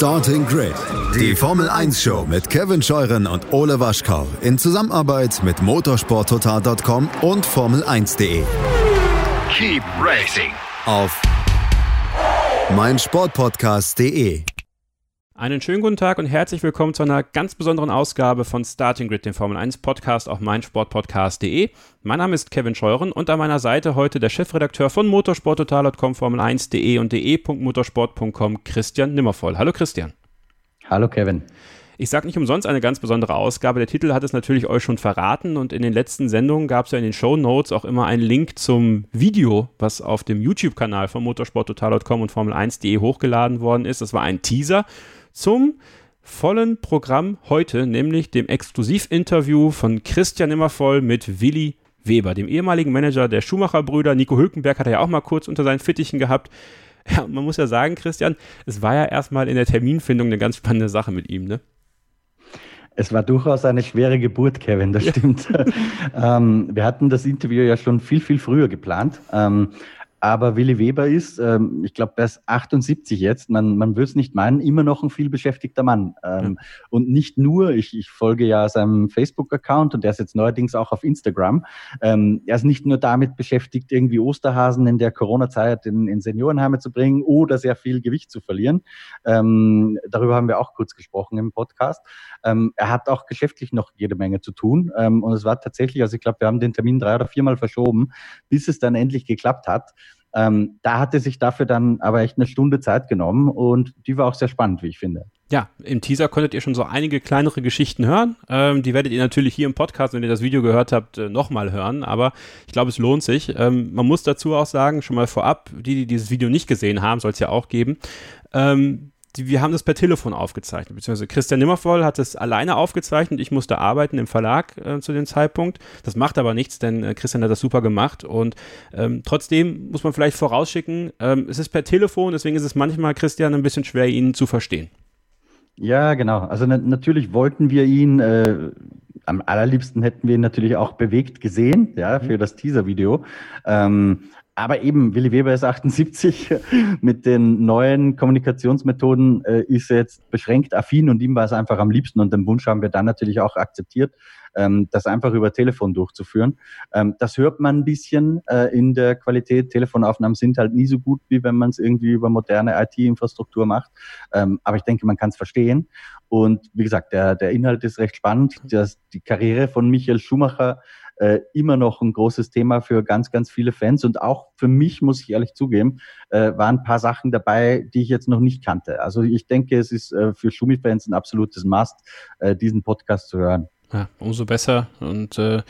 Starting Grid, die Formel 1 Show mit Kevin Scheuren und Ole Waschkau in Zusammenarbeit mit motorsporttotal.com und Formel1.de. Keep racing Auf meinsportpodcast.de. Einen schönen guten Tag und herzlich willkommen zu einer ganz besonderen Ausgabe von Starting Grid, dem Formel 1 Podcast auf meinsportpodcast.de. Mein Name ist Kevin Scheuren und an meiner Seite heute der Chefredakteur von motorsporttotal.com, Formel1.de und de.motorsport.com, Christian Nimmervoll. Hallo Christian. Hallo Kevin. Ich sage nicht umsonst eine ganz besondere Ausgabe. Der Titel hat es natürlich euch schon verraten und in den letzten Sendungen gab es ja in den Show Notes auch immer einen Link zum Video, was auf dem YouTube-Kanal von motorsporttotal.com und Formel1.de hochgeladen worden ist. Das war ein Teaser zum vollen Programm heute, nämlich dem Exklusivinterview von Christian Immervoll mit Willi Weber, dem ehemaligen Manager der Schumacher-Brüder. Nico Hülkenberg hat er ja auch mal kurz unter seinen Fittichen gehabt. Ja, man muss ja sagen, Christian, es war ja erstmal in der Terminfindung eine ganz spannende Sache mit ihm, ne? Es war durchaus eine schwere Geburt, Kevin, das stimmt. ähm, wir hatten das Interview ja schon viel, viel früher geplant. Ähm, aber Willi Weber ist, ähm, ich glaube, er ist 78 jetzt, man, man würde es nicht meinen, immer noch ein viel beschäftigter Mann. Ähm, ja. Und nicht nur, ich, ich folge ja seinem Facebook-Account und der ist jetzt neuerdings auch auf Instagram. Ähm, er ist nicht nur damit beschäftigt, irgendwie Osterhasen in der Corona-Zeit in, in Seniorenheime zu bringen oder sehr viel Gewicht zu verlieren. Ähm, darüber haben wir auch kurz gesprochen im Podcast. Ähm, er hat auch geschäftlich noch jede Menge zu tun. Ähm, und es war tatsächlich, also ich glaube, wir haben den Termin drei oder viermal verschoben, bis es dann endlich geklappt hat. Ähm, da hat er sich dafür dann aber echt eine Stunde Zeit genommen und die war auch sehr spannend, wie ich finde. Ja, im Teaser konntet ihr schon so einige kleinere Geschichten hören. Ähm, die werdet ihr natürlich hier im Podcast, wenn ihr das Video gehört habt, äh, nochmal hören. Aber ich glaube, es lohnt sich. Ähm, man muss dazu auch sagen, schon mal vorab, die, die dieses Video nicht gesehen haben, soll es ja auch geben. Ähm, die, wir haben das per Telefon aufgezeichnet, beziehungsweise Christian Nimmervoll hat es alleine aufgezeichnet. Ich musste arbeiten im Verlag äh, zu dem Zeitpunkt. Das macht aber nichts, denn äh, Christian hat das super gemacht. Und ähm, trotzdem muss man vielleicht vorausschicken, ähm, es ist per Telefon, deswegen ist es manchmal, Christian, ein bisschen schwer, ihn zu verstehen. Ja, genau. Also na natürlich wollten wir ihn, äh, am allerliebsten hätten wir ihn natürlich auch bewegt gesehen, ja, für mhm. das Teaser-Video. Ähm, aber eben, Willi Weber ist 78. Mit den neuen Kommunikationsmethoden äh, ist er jetzt beschränkt affin und ihm war es einfach am liebsten. Und den Wunsch haben wir dann natürlich auch akzeptiert, ähm, das einfach über Telefon durchzuführen. Ähm, das hört man ein bisschen äh, in der Qualität. Telefonaufnahmen sind halt nie so gut, wie wenn man es irgendwie über moderne IT-Infrastruktur macht. Ähm, aber ich denke, man kann es verstehen. Und wie gesagt, der, der Inhalt ist recht spannend. Das, die Karriere von Michael Schumacher äh, immer noch ein großes Thema für ganz, ganz viele Fans. Und auch für mich, muss ich ehrlich zugeben, äh, waren ein paar Sachen dabei, die ich jetzt noch nicht kannte. Also ich denke, es ist äh, für Schumi-Fans ein absolutes Must, äh, diesen Podcast zu hören. Ja, umso besser. Und äh,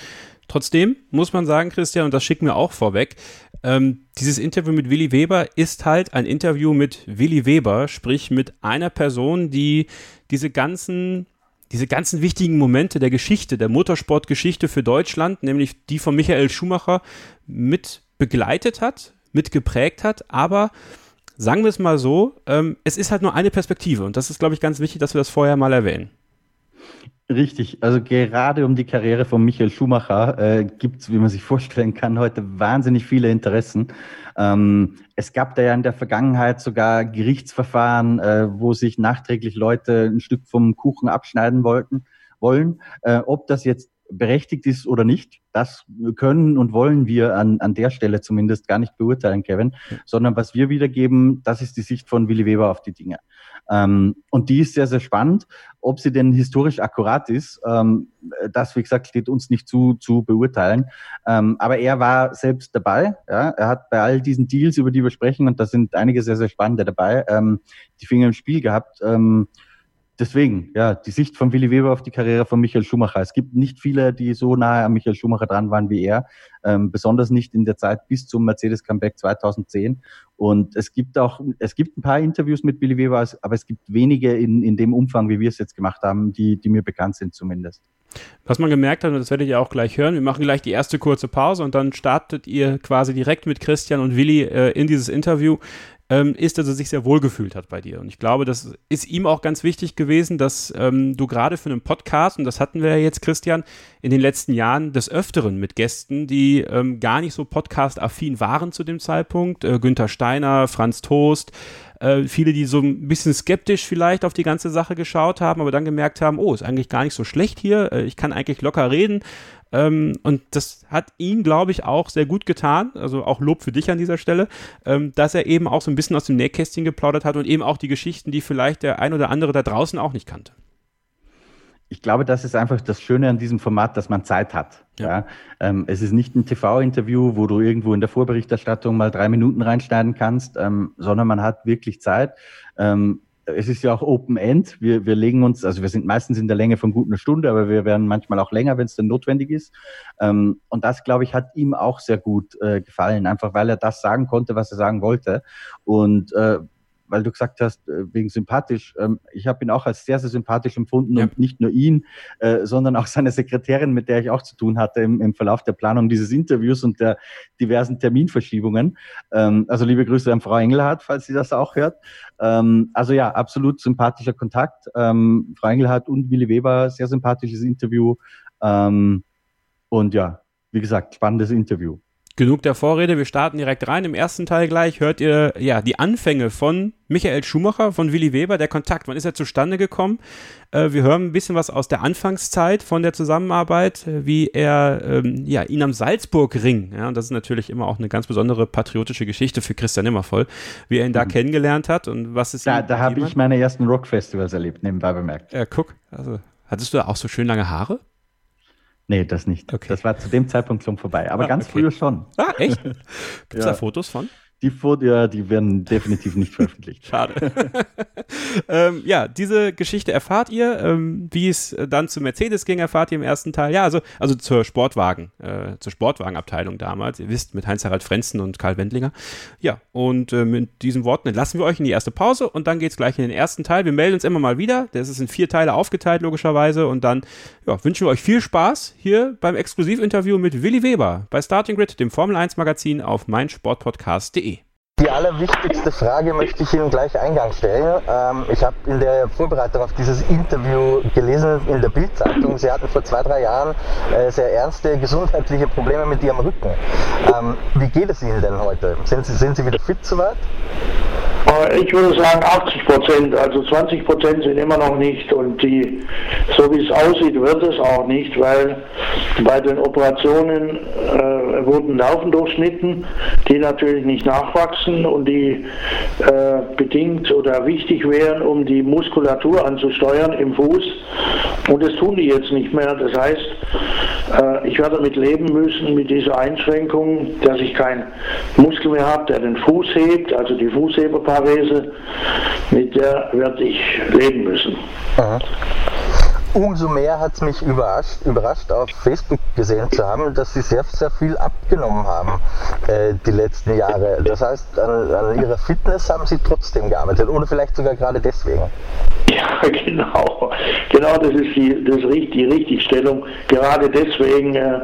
trotzdem muss man sagen, Christian, und das schicken wir auch vorweg, ähm, dieses Interview mit Willi Weber ist halt ein Interview mit Willi Weber, sprich mit einer Person, die diese ganzen diese ganzen wichtigen Momente der Geschichte, der Motorsportgeschichte für Deutschland, nämlich die von Michael Schumacher, mit begleitet hat, mit geprägt hat, aber sagen wir es mal so, ähm, es ist halt nur eine Perspektive und das ist, glaube ich, ganz wichtig, dass wir das vorher mal erwähnen. Richtig, also gerade um die Karriere von Michael Schumacher äh, gibt es, wie man sich vorstellen kann, heute wahnsinnig viele Interessen. Ähm, es gab da ja in der Vergangenheit sogar Gerichtsverfahren, äh, wo sich nachträglich Leute ein Stück vom Kuchen abschneiden wollten, wollen. Äh, ob das jetzt berechtigt ist oder nicht, das können und wollen wir an, an der Stelle zumindest gar nicht beurteilen, Kevin, sondern was wir wiedergeben, das ist die Sicht von Willy Weber auf die Dinge. Ähm, und die ist sehr, sehr spannend. Ob sie denn historisch akkurat ist, ähm, das, wie gesagt, steht uns nicht zu, zu beurteilen. Ähm, aber er war selbst dabei. Ja? Er hat bei all diesen Deals, über die wir sprechen, und da sind einige sehr, sehr spannende dabei, ähm, die Finger im Spiel gehabt. Deswegen, ja, die Sicht von Willi Weber auf die Karriere von Michael Schumacher. Es gibt nicht viele, die so nahe an Michael Schumacher dran waren wie er, ähm, besonders nicht in der Zeit bis zum Mercedes Comeback 2010. Und es gibt auch, es gibt ein paar Interviews mit Willi Weber, aber es gibt wenige in, in dem Umfang, wie wir es jetzt gemacht haben, die, die mir bekannt sind zumindest. Was man gemerkt hat, und das werdet ihr auch gleich hören, wir machen gleich die erste kurze Pause und dann startet ihr quasi direkt mit Christian und Willi äh, in dieses Interview ähm, ist, dass er sich sehr wohl gefühlt hat bei dir. Und ich glaube, das ist ihm auch ganz wichtig gewesen, dass ähm, du gerade für einen Podcast, und das hatten wir ja jetzt, Christian, in den letzten Jahren des Öfteren mit Gästen, die ähm, gar nicht so podcast-affin waren zu dem Zeitpunkt, äh, Günther Steiner, Franz Toast, äh, viele, die so ein bisschen skeptisch vielleicht auf die ganze Sache geschaut haben, aber dann gemerkt haben, oh, ist eigentlich gar nicht so schlecht hier, äh, ich kann eigentlich locker reden. Ähm, und das hat ihn, glaube ich, auch sehr gut getan. Also auch Lob für dich an dieser Stelle, ähm, dass er eben auch so ein bisschen aus dem Nähkästchen geplaudert hat und eben auch die Geschichten, die vielleicht der ein oder andere da draußen auch nicht kannte ich glaube, das ist einfach das Schöne an diesem Format, dass man Zeit hat. Ja. ja. Ähm, es ist nicht ein TV-Interview, wo du irgendwo in der Vorberichterstattung mal drei Minuten reinschneiden kannst, ähm, sondern man hat wirklich Zeit. Ähm, es ist ja auch Open End. Wir, wir legen uns, also wir sind meistens in der Länge von gut einer Stunde, aber wir werden manchmal auch länger, wenn es denn notwendig ist. Ähm, und das, glaube ich, hat ihm auch sehr gut äh, gefallen, einfach weil er das sagen konnte, was er sagen wollte. Und äh, weil du gesagt hast, äh, wegen sympathisch. Ähm, ich habe ihn auch als sehr, sehr sympathisch empfunden ja. und nicht nur ihn, äh, sondern auch seine Sekretärin, mit der ich auch zu tun hatte im, im Verlauf der Planung dieses Interviews und der diversen Terminverschiebungen. Ähm, also liebe Grüße an Frau Engelhardt, falls sie das auch hört. Ähm, also ja, absolut sympathischer Kontakt. Frau Engelhardt und Willi Weber, sehr sympathisches Interview. und ja, wie gesagt, spannendes Interview. Genug der Vorrede, wir starten direkt rein. Im ersten Teil gleich hört ihr ja die Anfänge von Michael Schumacher, von Willi Weber, der Kontakt. Wann ist er zustande gekommen? Äh, wir hören ein bisschen was aus der Anfangszeit von der Zusammenarbeit, äh, wie er ähm, ja, ihn am Salzburgring, ja, und das ist natürlich immer auch eine ganz besondere patriotische Geschichte für Christian Immervoll, wie er ihn da mhm. kennengelernt hat und was es Da, da habe ich meine ersten Rockfestivals erlebt, nebenbei bemerkt. Ja, guck, also hattest du da auch so schön lange Haare? Nee, das nicht. Okay. Das war zu dem Zeitpunkt schon vorbei. Aber ah, ganz okay. früher schon. Ah, echt? Gibt es ja. da Fotos von? Die ja, die werden definitiv nicht veröffentlicht. Schade. ähm, ja, diese Geschichte erfahrt ihr. Ähm, wie es dann zu Mercedes ging, erfahrt ihr im ersten Teil. Ja, also, also zur Sportwagen, äh, zur Sportwagenabteilung damals. Ihr wisst, mit Heinz-Harald Frenzen und Karl Wendlinger. Ja, und äh, mit diesen Worten entlassen wir euch in die erste Pause und dann geht es gleich in den ersten Teil. Wir melden uns immer mal wieder. Das ist in vier Teile aufgeteilt, logischerweise. Und dann ja, wünschen wir euch viel Spaß hier beim Exklusivinterview mit Willi Weber bei Starting Grid, dem Formel 1 Magazin auf meinsportpodcast.de. Die allerwichtigste Frage möchte ich Ihnen gleich eingangs stellen. Ähm, ich habe in der Vorbereitung auf dieses Interview gelesen in der Bildzeitung, Sie hatten vor zwei, drei Jahren äh, sehr ernste gesundheitliche Probleme mit Ihrem Rücken. Ähm, wie geht es Ihnen denn heute? Sind Sie, sind Sie wieder fit soweit? Ich würde sagen 80 Prozent, also 20 Prozent sind immer noch nicht und die, so wie es aussieht, wird es auch nicht, weil bei den Operationen äh, wurden Nerven durchschnitten, die natürlich nicht nachwachsen und die äh, bedingt oder wichtig wären, um die Muskulatur anzusteuern im Fuß und das tun die jetzt nicht mehr. Das heißt, äh, ich werde damit leben müssen, mit dieser Einschränkung, dass ich keinen Muskel mehr habe, der den Fuß hebt, also die Fußheberparese, mit der werde ich leben müssen. Aha. Umso mehr hat es mich überrascht, überrascht, auf Facebook gesehen zu haben, dass sie sehr, sehr viel abgenommen haben äh, die letzten Jahre. Das heißt, an, an, ihrer Fitness haben sie trotzdem gearbeitet oder vielleicht sogar gerade deswegen. Ja, genau. Genau, das ist die, das ist die Richtigstellung. Gerade deswegen, äh,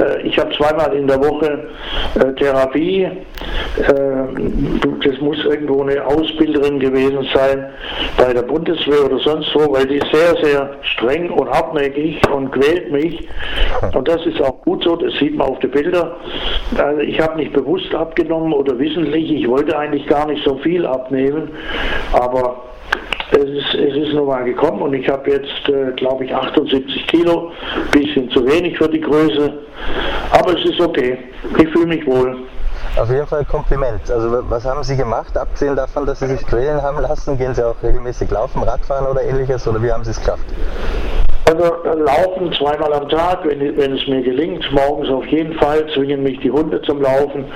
äh, ich habe zweimal in der Woche äh, Therapie. Äh, das muss irgendwo eine Ausbilderin gewesen sein bei der Bundeswehr oder sonst wo, weil die sehr, sehr streng und hartnäckig und quält mich. Und das ist auch gut so, das sieht man auf den Bildern. Also ich habe nicht bewusst abgenommen oder wissentlich, ich wollte eigentlich gar nicht so viel abnehmen, aber es ist, es ist nun mal gekommen und ich habe jetzt, äh, glaube ich, 78 Kilo, bisschen zu wenig für die Größe, aber es ist okay. Ich fühle mich wohl. Auf jeden Fall Kompliment. Also was haben Sie gemacht, abgesehen davon, dass Sie sich quälen haben lassen? Gehen Sie auch regelmäßig laufen, Radfahren oder ähnliches oder wie haben Sie es geschafft? Also äh, laufen zweimal am Tag, wenn, wenn, es mir gelingt. Morgens auf jeden Fall zwingen mich die Hunde zum Laufen.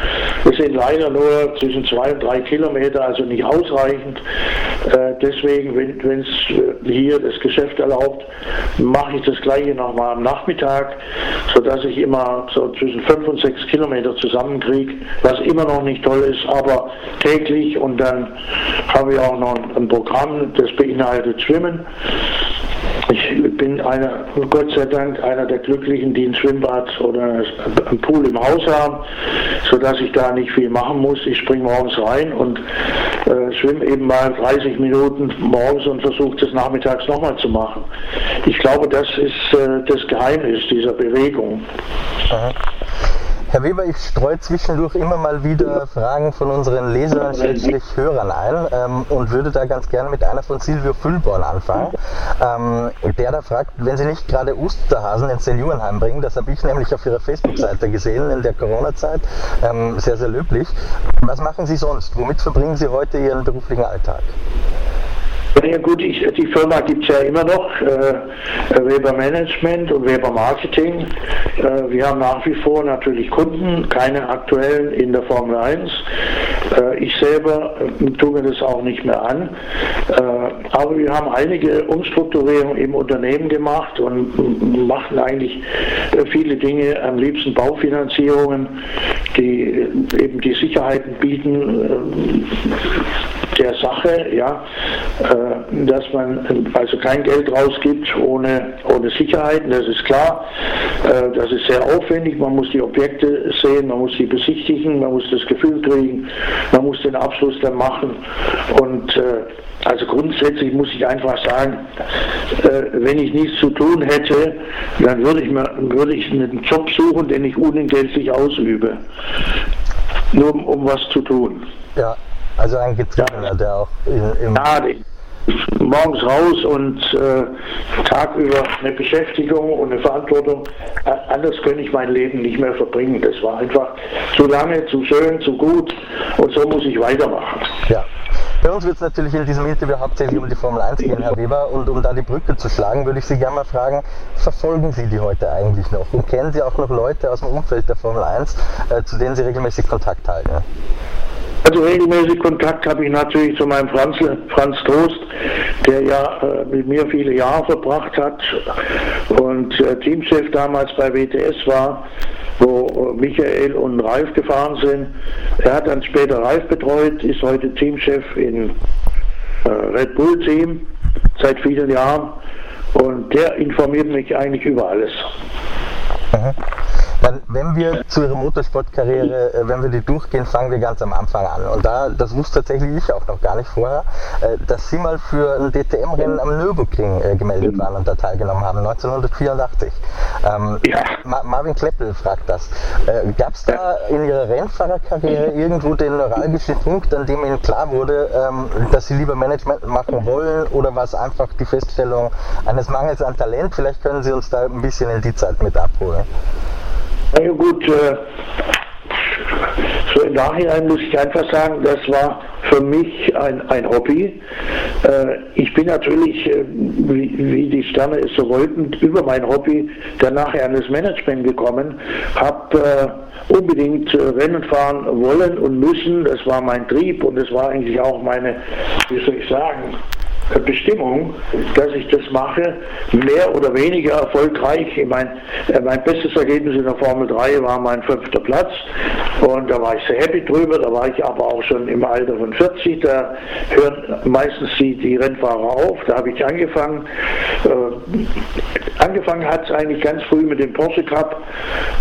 Es sind leider nur zwischen zwei und drei Kilometer, also nicht ausreichend. Äh, deswegen, wenn es äh, hier das Geschäft erlaubt, mache ich das gleiche nochmal am Nachmittag, sodass ich immer so zwischen fünf und sechs Kilometer zusammenkriege, was immer noch nicht toll ist, aber täglich. Und dann habe ich auch noch ein Programm, das beinhaltet Schwimmen ich bin einer, Gott sei Dank, einer der Glücklichen, die ein Schwimmbad oder einen Pool im Haus haben, sodass ich da nicht viel machen muss. Ich springe morgens rein und äh, schwimme eben mal 30 Minuten morgens und versuche das nachmittags nochmal zu machen. Ich glaube, das ist äh, das Geheimnis dieser Bewegung. Aha. Herr Weber, ich streue zwischendurch immer mal wieder Fragen von unseren Lesern, schrägstrich Hörern ein ähm, und würde da ganz gerne mit einer von Silvio Füllborn anfangen, ähm, der da fragt, wenn Sie nicht gerade Osterhasen ins Seniorenheim bringen, das habe ich nämlich auf Ihrer Facebook-Seite gesehen in der Corona-Zeit, ähm, sehr, sehr löblich. Was machen Sie sonst? Womit verbringen Sie heute Ihren beruflichen Alltag? Ja gut, ich, die Firma gibt es ja immer noch, äh, Weber Management und Weber Marketing. Äh, wir haben nach wie vor natürlich Kunden, keine aktuellen in der Formel 1. Äh, ich selber äh, tue mir das auch nicht mehr an. Äh, aber wir haben einige Umstrukturierungen im Unternehmen gemacht und machen eigentlich äh, viele Dinge, am liebsten Baufinanzierungen, die eben die Sicherheiten bieten der Sache, ja, äh, dass man also kein Geld rausgibt ohne, ohne Sicherheiten, das ist klar. Äh, das ist sehr aufwendig, man muss die Objekte sehen, man muss sie besichtigen, man muss das Gefühl kriegen, man muss den Abschluss dann machen und äh, also grundsätzlich muss ich einfach sagen, wenn ich nichts zu tun hätte, dann würde ich, mir, würde ich einen Job suchen, den ich unentgeltlich ausübe. Nur um, um was zu tun. Ja, also ein Getriebener, der auch im. Ja, morgens raus und äh, tagüber eine Beschäftigung und eine Verantwortung. Anders könnte ich mein Leben nicht mehr verbringen. Das war einfach zu lange, zu schön, zu gut und so muss ich weitermachen. Ja. Bei uns wird es natürlich in diesem Interview hauptsächlich um die Formel 1 gehen, Herr Weber. Und um da die Brücke zu schlagen, würde ich Sie gerne mal fragen, verfolgen Sie die heute eigentlich noch? Und kennen Sie auch noch Leute aus dem Umfeld der Formel 1, äh, zu denen Sie regelmäßig Kontakt halten? Also regelmäßig Kontakt habe ich natürlich zu meinem Franz, Franz Trost, der ja äh, mit mir viele Jahre verbracht hat und äh, Teamchef damals bei WTS war, wo äh, Michael und Ralf gefahren sind. Er hat dann später Ralf betreut, ist heute Teamchef in äh, Red Bull Team seit vielen Jahren und der informiert mich eigentlich über alles. Aha. Dann, wenn wir zu Ihrer Motorsportkarriere, äh, wenn wir die durchgehen, fangen wir ganz am Anfang an. Und da, das wusste tatsächlich ich auch noch gar nicht vorher, äh, dass Sie mal für ein DTM-Rennen am Nürburgring äh, gemeldet waren und da teilgenommen haben, 1984. Ähm, ja. Ma Marvin Kleppel fragt das. Gab es da in Ihrer Rennfahrerkarriere irgendwo den neuralgischen Punkt, an dem Ihnen klar wurde, ähm, dass Sie lieber Management machen wollen oder war es einfach die Feststellung eines Mangels an Talent? Vielleicht können Sie uns da ein bisschen in die Zeit mit abholen. Na ja, gut, äh, so im Nachhinein muss ich einfach sagen, das war für mich ein, ein Hobby. Äh, ich bin natürlich, äh, wie, die Sterne es so wollten, über mein Hobby dann nachher an das Management gekommen, habe unbedingt Rennen fahren wollen und müssen. Das war mein Trieb und es war eigentlich auch meine, wie soll ich sagen, Bestimmung, dass ich das mache, mehr oder weniger erfolgreich. Ich meine, äh, mein bestes Ergebnis in der Formel 3 war mein fünfter Platz und da war ich sehr happy drüber. Da war ich aber auch schon im Alter von 40. Da hören meistens die, die Rennfahrer auf. Da habe ich angefangen. Äh, angefangen hat es eigentlich ganz früh mit dem Porsche Cup.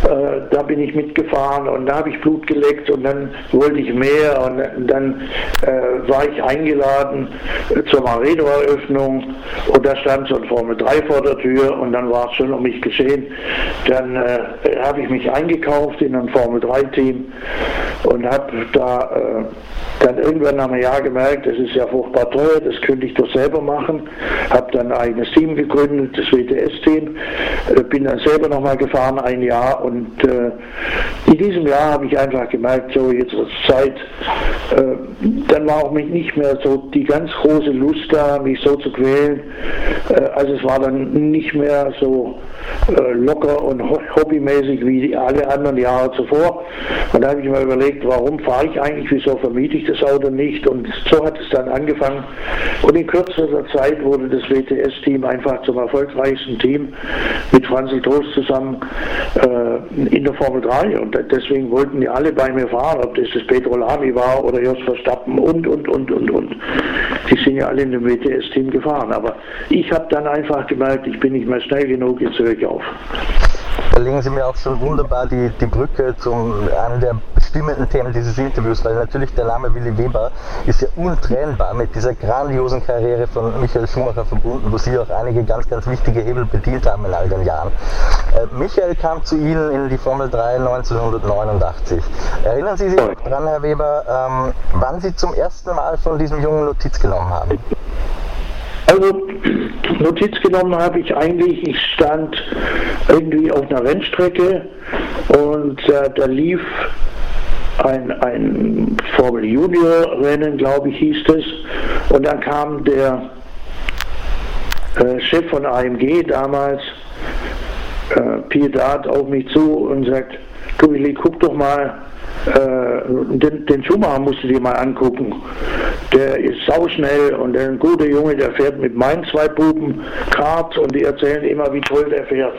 Äh, da bin ich mitgefahren und da habe ich Blut geleckt und dann wollte ich mehr und dann äh, war ich eingeladen zur Marine Toreröffnung und da stand so ein Formel 3 vor der Tür und dann war es schon um mich geschehen. Dann äh, habe ich mich eingekauft in ein Formel 3 Team und habe da äh, dann irgendwann nach einem Jahr gemerkt, das ist ja furchtbar teuer, das könnte ich doch selber machen. Habe dann ein eigenes Team gegründet, das WTS-Team. Äh, bin dann selber nochmal gefahren, ein Jahr. Und äh, in diesem Jahr habe ich einfach gemerkt, so jetzt ist Zeit. Äh, dann war auch mich nicht mehr so die ganz große Lust da, mich so zu quälen. Äh, also es war dann nicht mehr so äh, locker und hobbymäßig wie alle anderen Jahre zuvor. Und da habe ich mir überlegt, warum fahre ich eigentlich, wieso vermiete ich das Auto nicht? Und so hat es dann angefangen. Und in kürzester Zeit wurde das WTS-Team einfach zum erfolgreichsten Team mit Franzl Trost zusammen äh, in der Formel 3. Und deswegen wollten die alle bei mir fahren, ob das das Petro Lamy war oder Jos Verstappen und, und, und, und, und. Die sind ja alle in dem WTS-Team gefahren. Aber ich habe dann einfach gemerkt, ich bin nicht mehr schnell genug, jetzt höre ich auf. Da legen Sie mir auch schon wunderbar die, die Brücke zum einem der bestimmenden Themen dieses Interviews, weil natürlich der Name Willi Weber ist ja untrennbar mit dieser grandiosen Karriere von Michael Schumacher verbunden, wo Sie auch einige ganz, ganz wichtige Hebel bedient haben in all den Jahren. Äh, Michael kam zu Ihnen in die Formel 3 1989. Erinnern Sie sich daran, Herr Weber, ähm, wann Sie zum ersten Mal von diesem Jungen Notiz genommen haben? Also Notiz genommen habe ich eigentlich, ich stand irgendwie auf einer Rennstrecke und äh, da lief ein, ein Formel Junior Rennen, glaube ich, hieß es. Und dann kam der äh, Chef von AMG damals, äh, Pierre Dart, auf mich zu und sagt, du Willi, guck doch mal, den, den Schumacher musst du dir mal angucken. Der ist sauschnell und ein guter Junge, der fährt mit meinen zwei Buben Kart und die erzählen immer, wie toll der fährt.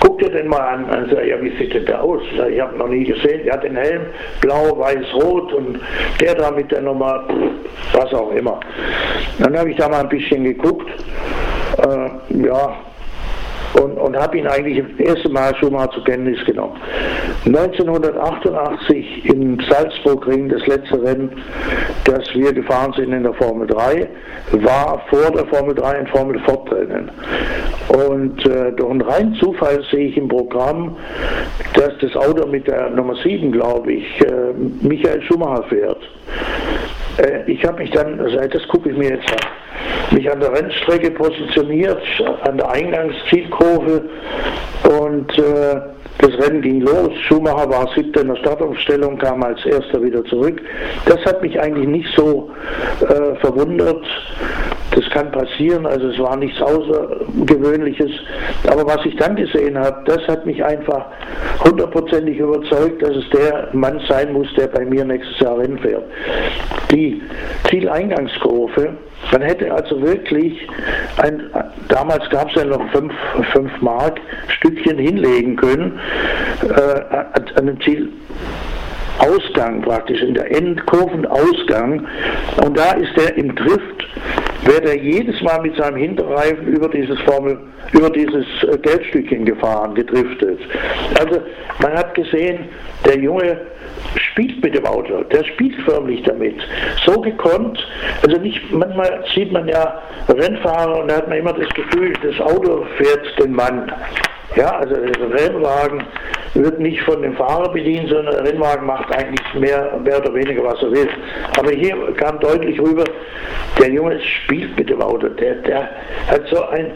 Guck dir den mal an. Also, ja, wie sieht denn der aus? Ich habe noch nie gesehen. Der hat den Helm blau, weiß, rot und der da mit der Nummer, was auch immer. Dann habe ich da mal ein bisschen geguckt. Äh, ja, und, und habe ihn eigentlich das erste Mal schon mal zur Kenntnis genommen. 1988 im Salzburgring, das letzte Rennen, das wir gefahren sind in der Formel 3, war vor der Formel 3 ein Formel Ford-Rennen. Und äh, durch einen reinen Zufall sehe ich im Programm, dass das Auto mit der Nummer 7, glaube ich, äh, Michael Schumacher fährt. Äh, ich habe mich dann, das gucke ich mir jetzt an mich an der Rennstrecke positioniert, an der Eingangszielkurve und äh, das Rennen ging los. Schumacher war siebter in der Startaufstellung, kam als erster wieder zurück. Das hat mich eigentlich nicht so äh, verwundert. Das kann passieren, also es war nichts Außergewöhnliches. Aber was ich dann gesehen habe, das hat mich einfach hundertprozentig überzeugt, dass es der Mann sein muss, der bei mir nächstes Jahr Rennen fährt. Die Zieleingangskurve, man hätte also wirklich, ein, damals gab es ja noch 5 Mark, Stückchen hinlegen können äh, an einem Ziel. Ausgang praktisch, in der Endkurvenausgang. Und da ist er im Drift, wäre er jedes Mal mit seinem Hinterreifen über dieses Formel, über dieses äh, Geldstückchen gefahren, gedriftet. Also man hat gesehen, der Junge spielt mit dem Auto, der spielt förmlich damit. So gekonnt, also nicht, manchmal sieht man ja Rennfahrer und da hat man immer das Gefühl, das Auto fährt den Mann. Ja, also der Rennwagen wird nicht von dem Fahrer bedient, sondern der Rennwagen macht eigentlich mehr, mehr oder weniger, was er will. Aber hier kam deutlich rüber, der Junge spielt mit dem Auto. Der, der hat so ein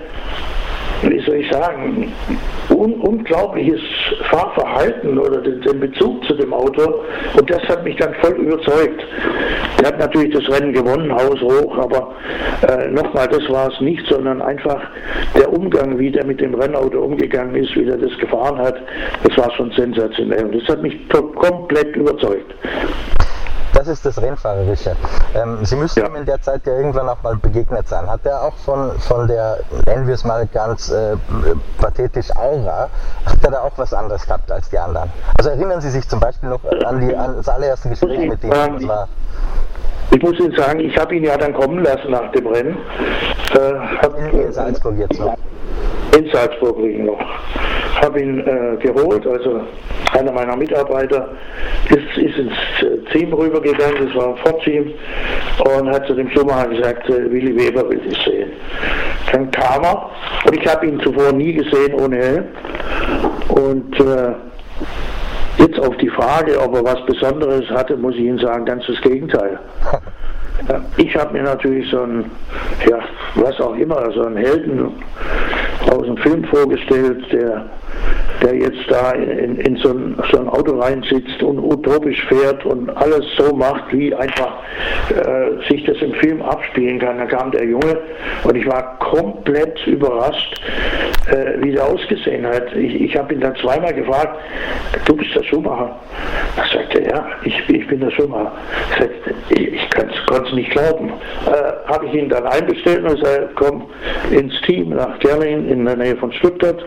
wie soll ich sagen, un unglaubliches Fahrverhalten oder den, den, Bezug zu dem Auto. Und das hat mich dann voll überzeugt. Er hat natürlich das Rennen gewonnen, Haus hoch, aber äh, nochmal, das war es nicht, sondern einfach der Umgang, wie der mit dem Rennauto umgegangen ist, wie der das gefahren hat, das war schon sensationell. Und das hat mich komplett überzeugt. Das ist das Rennfahrerische. Ähm, Sie müssen ja. ihm in der Zeit ja irgendwann auch mal begegnet sein. Hat er auch von, von der, nennen wir es mal ganz äh, pathetisch, Aura, hat er da auch was anderes gehabt als die anderen? Also erinnern Sie sich zum Beispiel noch an, die, an das allererste Gespräch mit ihm? Das war ich muss Ihnen sagen, ich habe ihn ja dann kommen lassen nach dem Rennen. Äh, in, in Salzburg jetzt noch. In Salzburg liegen noch. Habe ihn äh, geholt, also einer meiner Mitarbeiter ist, ist ins Team rübergegangen, das war ein Ford-Team, und hat zu dem Schumacher gesagt, äh, Willi Weber will dich sehen. Dann kam er, und ich habe ihn zuvor nie gesehen ohne Helm. Und äh, jetzt auf die Frage, ob er was Besonderes hatte, muss ich Ihnen sagen, ganz das Gegenteil. Ich habe mir natürlich so ein, ja, was auch immer, so einen Helden aus dem Film vorgestellt, der der jetzt da in, in so, ein, so, ein, Auto reinsitzt und utopisch fährt und alles so macht, wie einfach äh, sich das im Film abspielen kann. Da kam der Junge und ich war komplett überrascht, äh, wie der ausgesehen hat. Ich, ich habe ihn dann zweimal gefragt, du bist der Schuhmacher? Da sagte er, ja, ich, ich bin der Schuhmacher. Ich, sagte, ich, ich konnte es nicht glauben. Äh, habe ich ihn dann einbestellt und gesagt, komm ins Team nach Gerling in der Nähe von Stuttgart.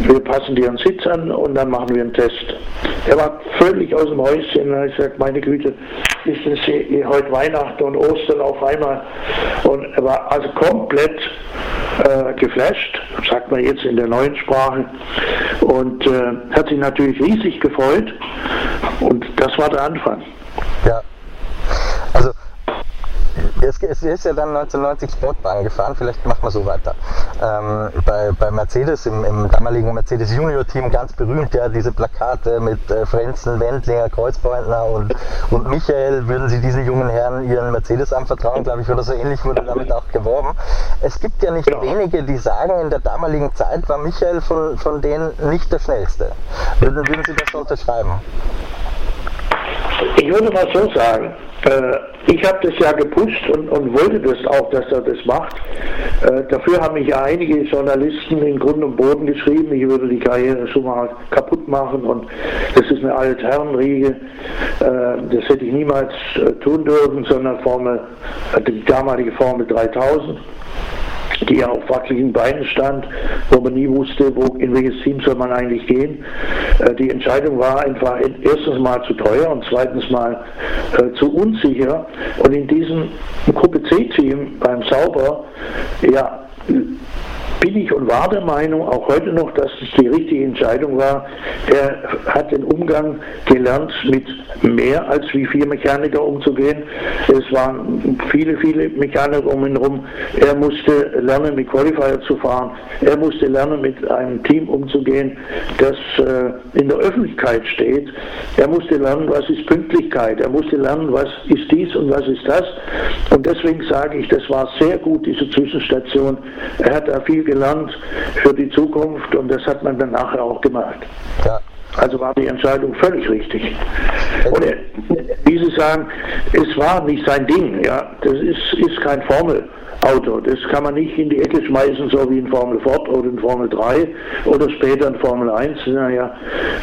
Wir passen dir einen Sitz an und dann machen wir einen Test. Er war völlig aus dem Häuschen und ich gesagt, meine Güte, wissen Sie, heute Weihnachten und Ostern auf einmal. Und er war also komplett äh, geflasht, sagt man jetzt in der neuen Sprache. Und äh, hat sich natürlich riesig gefreut. Und das war der Anfang. Ja. Also es, es ist ja dann 1990 Sportwagen gefahren, vielleicht machen wir so weiter. Ähm, bei, bei Mercedes, im, im damaligen Mercedes Junior Team, ganz berühmt ja diese Plakate mit äh, Frenzen, Wendlinger, Kreuzbeutner und, und Michael, würden Sie diesen jungen Herren Ihren Mercedes anvertrauen, glaube ich, oder so ähnlich wurde damit auch geworben. Es gibt ja nicht ja. wenige, die sagen, in der damaligen Zeit war Michael von, von denen nicht der schnellste. Würden, würden Sie das unterschreiben? Ich würde mal so sagen, äh, ich habe das ja gepusht und, und, wollte das auch, dass er das macht. Äh, dafür haben mich einige Journalisten in Grund und Boden geschrieben, ich würde die Karriere schon mal kaputt machen und das ist eine Altherrenriege. Äh, das hätte ich niemals tun dürfen, sondern Formel, die damalige Formel 3000 die ja auf wackeligen Beinen stand, wo man nie wusste, wo, in welches Team soll man eigentlich gehen. Äh, die Entscheidung war einfach erstens mal zu teuer und zweitens mal äh, zu unsicher. Und in diesem Gruppe C-Team beim Sauber, ja, bin ich und war der Meinung, auch heute noch, dass es die richtige Entscheidung war. Er hat den Umgang gelernt, mit mehr als wie vier Mechaniker umzugehen. Es waren viele, viele Mechaniker um ihn herum. Er musste lernen, mit Qualifier zu fahren. Er musste lernen, mit einem Team umzugehen, das äh, in der Öffentlichkeit steht. Er musste lernen, was ist Pünktlichkeit. Er musste lernen, was ist dies und was ist das. Und deswegen sage ich, das war sehr gut, diese Zwischenstation. Er hat da viel gelernt für die Zukunft und das hat man dann nachher auch gemacht. Ja. Also war die Entscheidung völlig richtig. Und wie Sie sagen, es war nicht sein Ding. Ja, das ist, ist kein Formelauto. Das kann man nicht in die Ecke schmeißen, so wie in Formel Ford oder in Formel 3 oder später in Formel 1, der ja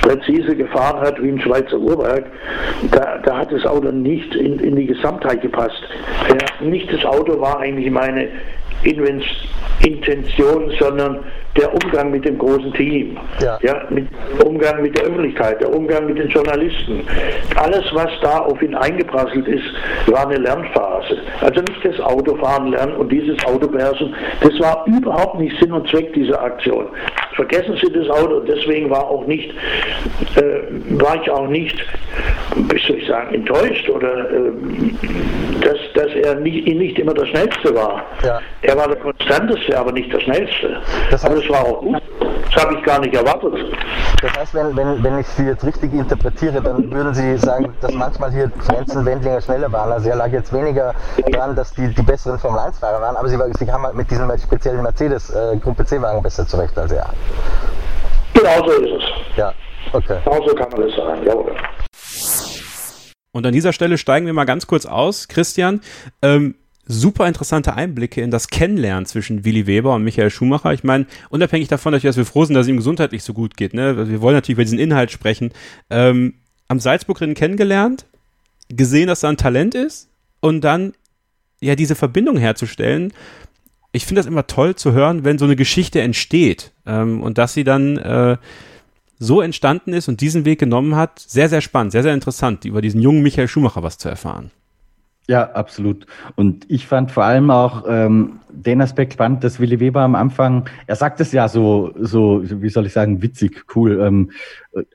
präzise gefahren hat wie ein Schweizer Uhrwerk. Da, da hat das Auto nicht in, in die Gesamtheit gepasst. Ja, nicht das Auto war eigentlich meine Intention, sondern der Umgang mit dem großen Team, ja. ja, mit Umgang mit der Öffentlichkeit, der Umgang mit den Journalisten. Alles, was da auf ihn eingeprasselt ist, war eine Lernphase. Also nicht das Autofahren lernen und dieses Auto beherrschen. Das war überhaupt nicht Sinn und Zweck dieser Aktion. Vergessen Sie das Auto. Deswegen war auch nicht, äh, war ich auch nicht, wie soll ich sagen, enttäuscht oder äh, dass, dass er nicht, nicht immer der Schnellste war. Ja. Er war der konstanteste, aber nicht der schnellste. Das heißt, aber das war auch gut. Das habe ich gar nicht erwartet. Das heißt, wenn, wenn, wenn ich Sie jetzt richtig interpretiere, dann würden Sie sagen, dass manchmal hier Frenzen, Wendlinger schneller waren. Also er lag jetzt weniger daran, dass die, die besseren Formel 1-Fahrer waren, aber Sie, Sie kamen halt mit diesem speziellen Mercedes äh, Gruppe C-Wagen besser zurecht als er. Genau so ist es. Ja, okay. Genau so kann man das sagen, jawohl. Und an dieser Stelle steigen wir mal ganz kurz aus. Christian, ähm, super interessante Einblicke in das Kennenlernen zwischen Willi Weber und Michael Schumacher. Ich meine, unabhängig davon, dass wir froh sind, dass es ihm gesundheitlich so gut geht. Ne? Also wir wollen natürlich über diesen Inhalt sprechen. Ähm, am Salzburg-Rennen kennengelernt, gesehen, dass da ein Talent ist und dann ja diese Verbindung herzustellen. Ich finde das immer toll zu hören, wenn so eine Geschichte entsteht ähm, und dass sie dann äh, so entstanden ist und diesen Weg genommen hat. Sehr, sehr spannend, sehr, sehr interessant, über diesen jungen Michael Schumacher was zu erfahren. Ja, absolut. Und ich fand vor allem auch ähm, den Aspekt spannend, dass Willi Weber am Anfang, er sagt es ja so, so, wie soll ich sagen, witzig, cool. Ähm,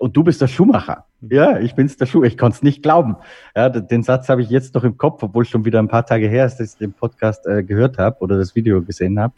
und du bist der Schuhmacher. Ja, ich bin's der Schuh. Ich konnte es nicht glauben. Ja, den Satz habe ich jetzt noch im Kopf, obwohl schon wieder ein paar Tage her ist, dass ich den Podcast äh, gehört habe oder das Video gesehen habe.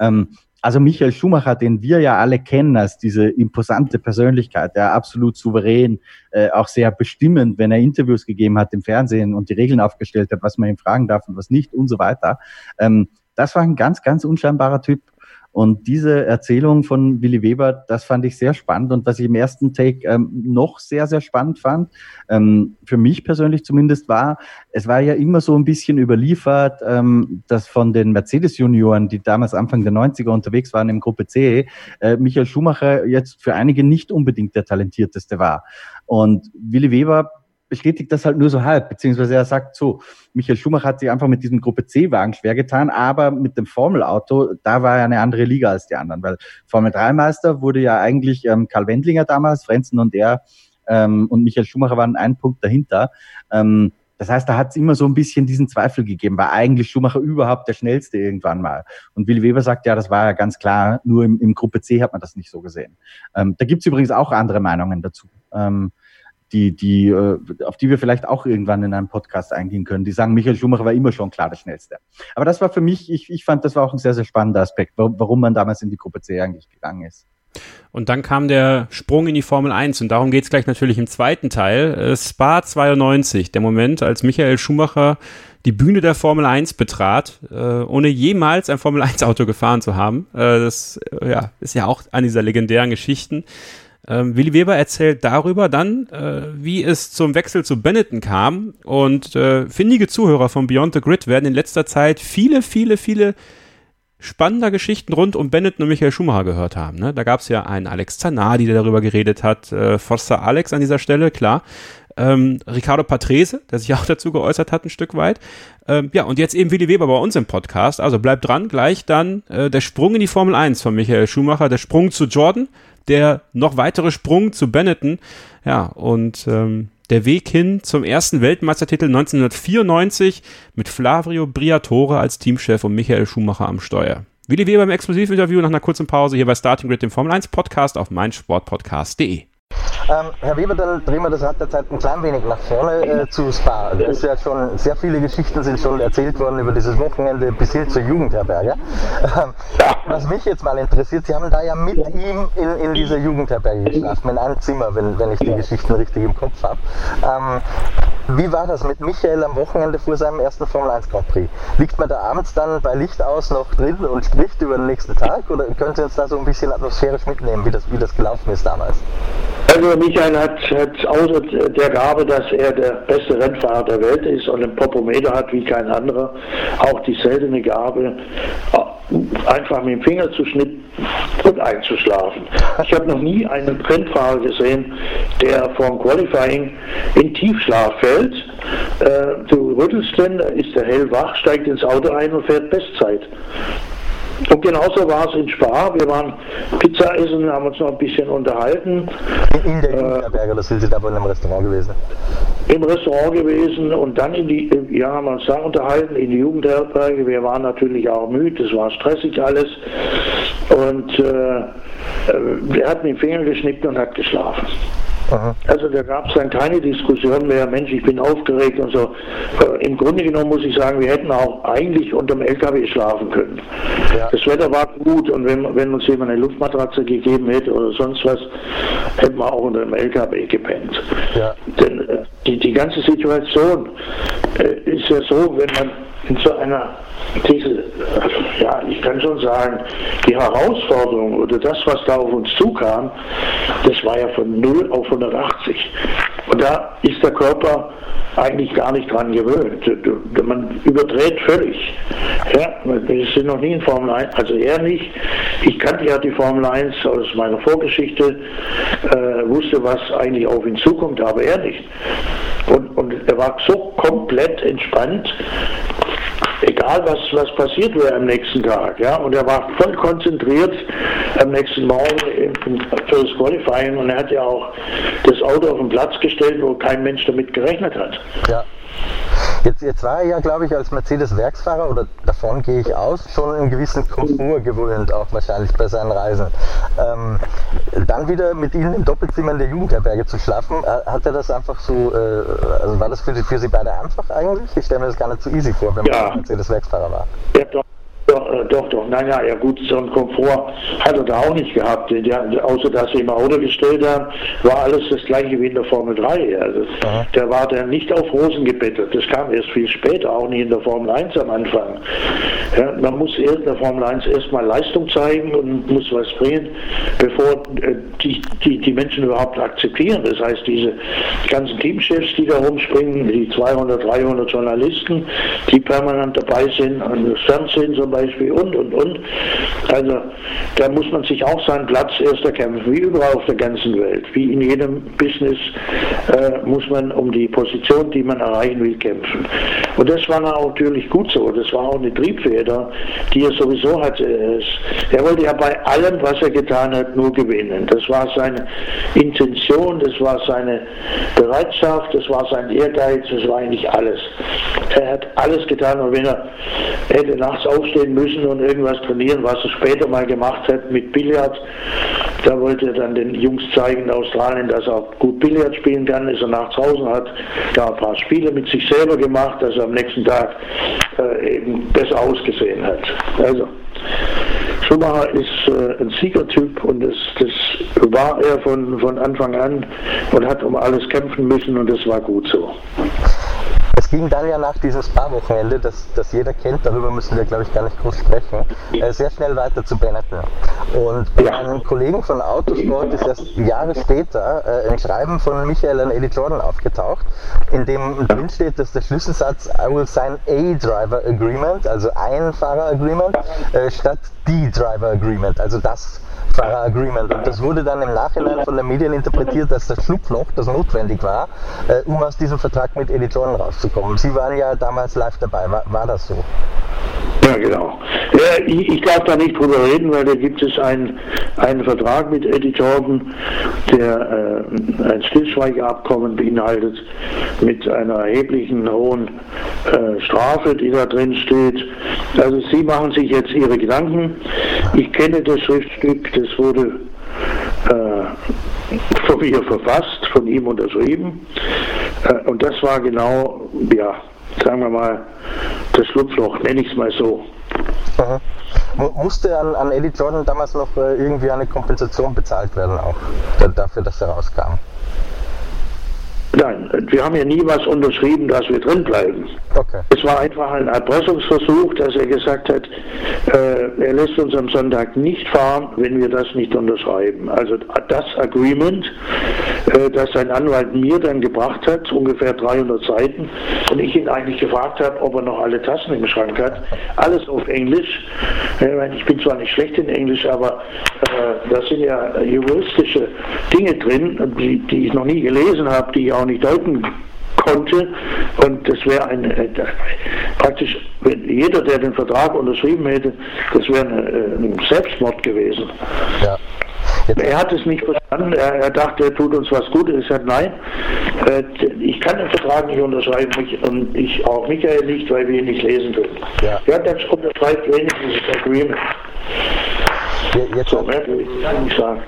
Ähm, also Michael Schumacher, den wir ja alle kennen als diese imposante Persönlichkeit, der absolut souverän, äh, auch sehr bestimmend, wenn er Interviews gegeben hat im Fernsehen und die Regeln aufgestellt hat, was man ihm fragen darf und was nicht und so weiter. Ähm, das war ein ganz, ganz unscheinbarer Typ. Und diese Erzählung von Willy Weber, das fand ich sehr spannend. Und was ich im ersten Take ähm, noch sehr, sehr spannend fand, ähm, für mich persönlich zumindest war, es war ja immer so ein bisschen überliefert, ähm, dass von den Mercedes-Junioren, die damals Anfang der 90er unterwegs waren im Gruppe C, äh, Michael Schumacher jetzt für einige nicht unbedingt der talentierteste war. Und Willy Weber bestätigt das halt nur so halb, beziehungsweise er sagt so, Michael Schumacher hat sich einfach mit diesem Gruppe C-Wagen schwer getan, aber mit dem Formelauto, da war er eine andere Liga als die anderen, weil Formel 3-Meister wurde ja eigentlich ähm, Karl Wendlinger damals, Frenzen und er ähm, und Michael Schumacher waren einen Punkt dahinter. Ähm, Das heißt, da hat es immer so ein bisschen diesen Zweifel gegeben, war eigentlich Schumacher überhaupt der schnellste irgendwann mal. Und Willi Weber sagt, ja, das war ja ganz klar, nur im, im Gruppe C hat man das nicht so gesehen. Ähm, da gibt's übrigens auch andere Meinungen dazu. Ähm, die, die, äh, auf die wir vielleicht auch irgendwann in einem Podcast eingehen können. Die sagen, Michael Schumacher war immer schon klar der Schnellste. Aber das war für mich, ich, ich fand, das war auch ein sehr, sehr spannender Aspekt, warum man damals in die Gruppe C eigentlich gegangen ist. Und dann kam der Sprung in die Formel 1 und darum geht es gleich natürlich im zweiten Teil. Äh, Spa 92, der Moment, als Michael Schumacher die Bühne der Formel 1 betrat, äh, ohne jemals ein Formel 1 Auto gefahren zu haben. Das ja, ist ja auch eine dieser legendären Geschichten. Ähm, Willi Weber erzählt darüber dann, äh, wie es zum Wechsel zu Benetton kam. Und äh, findige Zuhörer von Beyond the Grid werden in letzter Zeit viele, viele, viele spannender Geschichten rund um Benetton und Michael Schumacher gehört haben. Ne? Da gab es ja einen Alex Zanardi, der darüber geredet hat. Äh, Forza Alex an dieser Stelle, klar. Ähm, Ricardo Patrese, der sich auch dazu geäußert hat, ein Stück weit. Ähm, ja, und jetzt eben Willi Weber bei uns im Podcast. Also bleibt dran, gleich dann äh, der Sprung in die Formel 1 von Michael Schumacher, der Sprung zu Jordan der noch weitere Sprung zu Benetton. Ja, und ähm, der Weg hin zum ersten Weltmeistertitel 1994 mit Flavio Briatore als Teamchef und Michael Schumacher am Steuer. Willi Weber im Exklusivinterview nach einer kurzen Pause hier bei Starting Grid, dem Formel 1 Podcast auf meinsportpodcast.de. Ähm, Herr Weber, dann drehen wir das Rad der Zeit ein klein wenig nach vorne äh, zu Spa. Da ist ja schon, sehr viele Geschichten sind schon erzählt worden über dieses Wochenende bis hin zur Jugendherberge. Ähm, was mich jetzt mal interessiert, Sie haben da ja mit ihm in, in dieser Jugendherberge geschlafen, in einem Zimmer, wenn, wenn ich die Geschichten richtig im Kopf habe. Ähm, wie war das mit Michael am Wochenende vor seinem ersten Formel 1 Grand Prix? Liegt man da abends dann bei Licht aus noch drin und spricht über den nächsten Tag oder können Sie uns da so ein bisschen atmosphärisch mitnehmen, wie das, wie das gelaufen ist damals? Also Michael hat, hat außer der Gabe, dass er der beste Rennfahrer der Welt ist und einen Popometer hat wie kein anderer, auch die seltene Gabe, einfach mit dem Finger zu schnippen und einzuschlafen. Ich habe noch nie einen Rennfahrer gesehen, der vom Qualifying in Tiefschlaf fällt. Äh, du rüttelst den, ist er hellwach, steigt ins Auto ein und fährt Bestzeit. Und genauso war es in Spa. Wir waren Pizza essen, haben uns noch ein bisschen unterhalten. In der Jugendherberge, oder sind Sie da wohl im Restaurant gewesen? Im Restaurant gewesen und dann in die, ja, haben wir uns da unterhalten, in die Jugendherberge. Wir waren natürlich auch müde, es war stressig alles. Und äh, er hat mit dem Finger geschnippt und hat geschlafen. Also da gab es dann keine Diskussion mehr, Mensch, ich bin aufgeregt und so. Äh, Im Grunde genommen muss ich sagen, wir hätten auch eigentlich unter dem LKW schlafen können. Ja. Das Wetter war gut und wenn, wenn uns jemand eine Luftmatratze gegeben hätte oder sonst was, hätten wir auch unter dem LKW gepennt. Ja. Denn äh, die, die ganze Situation äh, ist ja so, wenn man in so einer diese, ja, ich kann schon sagen, die Herausforderung oder das, was da auf uns zukam, das war ja von 0 auf 180. Und da ist der Körper eigentlich gar nicht dran gewöhnt. Man überdreht völlig. Ja, wir sind noch nie in Formel 1, also er nicht. Ich kannte ja die Formel 1 aus meiner Vorgeschichte, äh, wusste, was eigentlich auf ihn zukommt, aber er nicht. Und, und er war so komplett entspannt, egal was, was passiert wäre am nächsten Tag. Ja? Und er war voll konzentriert am nächsten Morgen für das Qualifying und er hat ja auch das Auto auf den Platz gestellt, wo kein Mensch damit gerechnet hat. Ja. Jetzt, jetzt war er ja, glaube ich, als Mercedes-Werksfahrer, oder davon gehe ich aus, schon einen gewissen Komfort gewöhnt, auch wahrscheinlich bei seinen Reisen. Ähm, dann wieder mit Ihnen im Doppelzimmer in der Jugendherberge zu schlafen, äh, hat er das einfach so, äh, also war das für, für Sie beide einfach eigentlich? Ich stelle mir das gar nicht so easy vor, wenn man ja. Mercedes-Werksfahrer war. Ja, doch. Doch, äh, doch, doch. Nein, ja, ja gut, so einen Komfort hat er da auch nicht gehabt. Die, außer dass sie im Auto gestellt haben, war alles das gleiche wie in der Formel 3. Also, der war dann nicht auf Rosen gebettet. Das kam erst viel später, auch nicht in der Formel 1 am Anfang. Ja, man muss in der Formel 1 erstmal Leistung zeigen und muss was bringen, bevor äh, die, die, die Menschen überhaupt akzeptieren. Das heißt, diese ganzen Teamchefs, die da rumspringen, die 200, 300 Journalisten, die permanent dabei sind, an das Fernsehen zum Beispiel, Beispiel und, und, und. Also da muss man sich auch seinen Platz erst erkämpfen, wie überall auf der ganzen Welt. Wie in jedem Business äh, muss man um die Position, die man erreichen will, kämpfen. Und das war natürlich gut so. Das war auch eine Triebfeder, die er sowieso hatte. Er wollte ja bei allem, was er getan hat, nur gewinnen. Das war seine Intention, das war seine Bereitschaft, das war sein Ehrgeiz, das war eigentlich alles. Er hat alles getan und wenn er hätte nachts aufstehen müssen und irgendwas trainieren, was er später mal gemacht hat mit Billard, da wollte er dann den Jungs zeigen in Australien, dass er gut Billard spielen kann, ist er nachts draußen, hat da ein paar Spiele mit sich selber gemacht, dass er am nächsten Tag äh, eben besser ausgesehen hat. Also Schumacher ist äh, ein Siegertyp und das, das war er von, von Anfang an und hat um alles kämpfen müssen und das war gut so. Es ging dann ja nach diesem Spa-Wochenende, das, das jeder kennt, darüber müssen wir glaube ich gar nicht groß sprechen, äh, sehr schnell weiter zu Benetton. Und bei einem Kollegen von Autosport ist erst Jahre später äh, ein Schreiben von Michael an Eddie Jordan aufgetaucht, in dem drin steht, dass der Schlüsselsatz I will sign a Driver Agreement, also ein Fahrer Agreement, äh, statt die Driver Agreement, also das Fahrer Agreement. Und das wurde dann im Nachhinein von den Medien interpretiert als das Schlupfloch, das notwendig war, äh, um aus diesem Vertrag mit Eddie Jordan rauszukommen. Sie waren ja damals live dabei. War, war das so? Ja, genau. Ich, darf da nicht drüber reden, weil da gibt es einen, einen Vertrag mit Eddie Jordan, der äh, ein Stillschweigeabkommen beinhaltet mit einer erheblichen hohen äh, Strafe, die da drin steht. Also Sie machen sich jetzt Ihre Gedanken. Ich kenne das Schriftstück, das wurde äh, von mir verfasst, von ihm unterschrieben. Äh, und das war genau, ja, sagen wir mal, das Schlupfloch, nenne ich es mal so. Aha. Musste an, an Eddie Jordan damals noch äh, irgendwie eine Kompensation bezahlt werden, auch dafür, dass er rauskam? Nein, wir haben ja nie was unterschrieben, dass wir drin bleiben. Okay. Es war einfach ein Erpressungsversuch, dass er gesagt hat, äh, er lässt uns am Sonntag nicht fahren, wenn wir das nicht unterschreiben. Also das Agreement, äh, das sein Anwalt mir dann gebracht hat, ungefähr 300 Seiten, und ich ihn eigentlich gefragt habe, ob er noch alle Tassen im Schrank hat, alles auf Englisch. Äh, ich bin zwar nicht schlecht in Englisch, aber äh, da sind ja juristische Dinge drin, die, die ich noch nie gelesen habe, die ich auch nicht deuten konnte. Und das wäre ein, äh, praktisch, wenn jeder, der den Vertrag unterschrieben hätte, das wäre ein Selbstmord gewesen. Ja. Er hat es nicht verstanden. Er, er, dachte, er tut uns was Gutes. Er sagt, nein, äh, ich kann den Vertrag nicht unterschreiben ich, und ich auch Michael nicht, weil wir ihn nicht lesen können. Ja, ja dann unterschreibt wenigstens das Agreement. Ja, jetzt so, mehr will ich nicht sagen.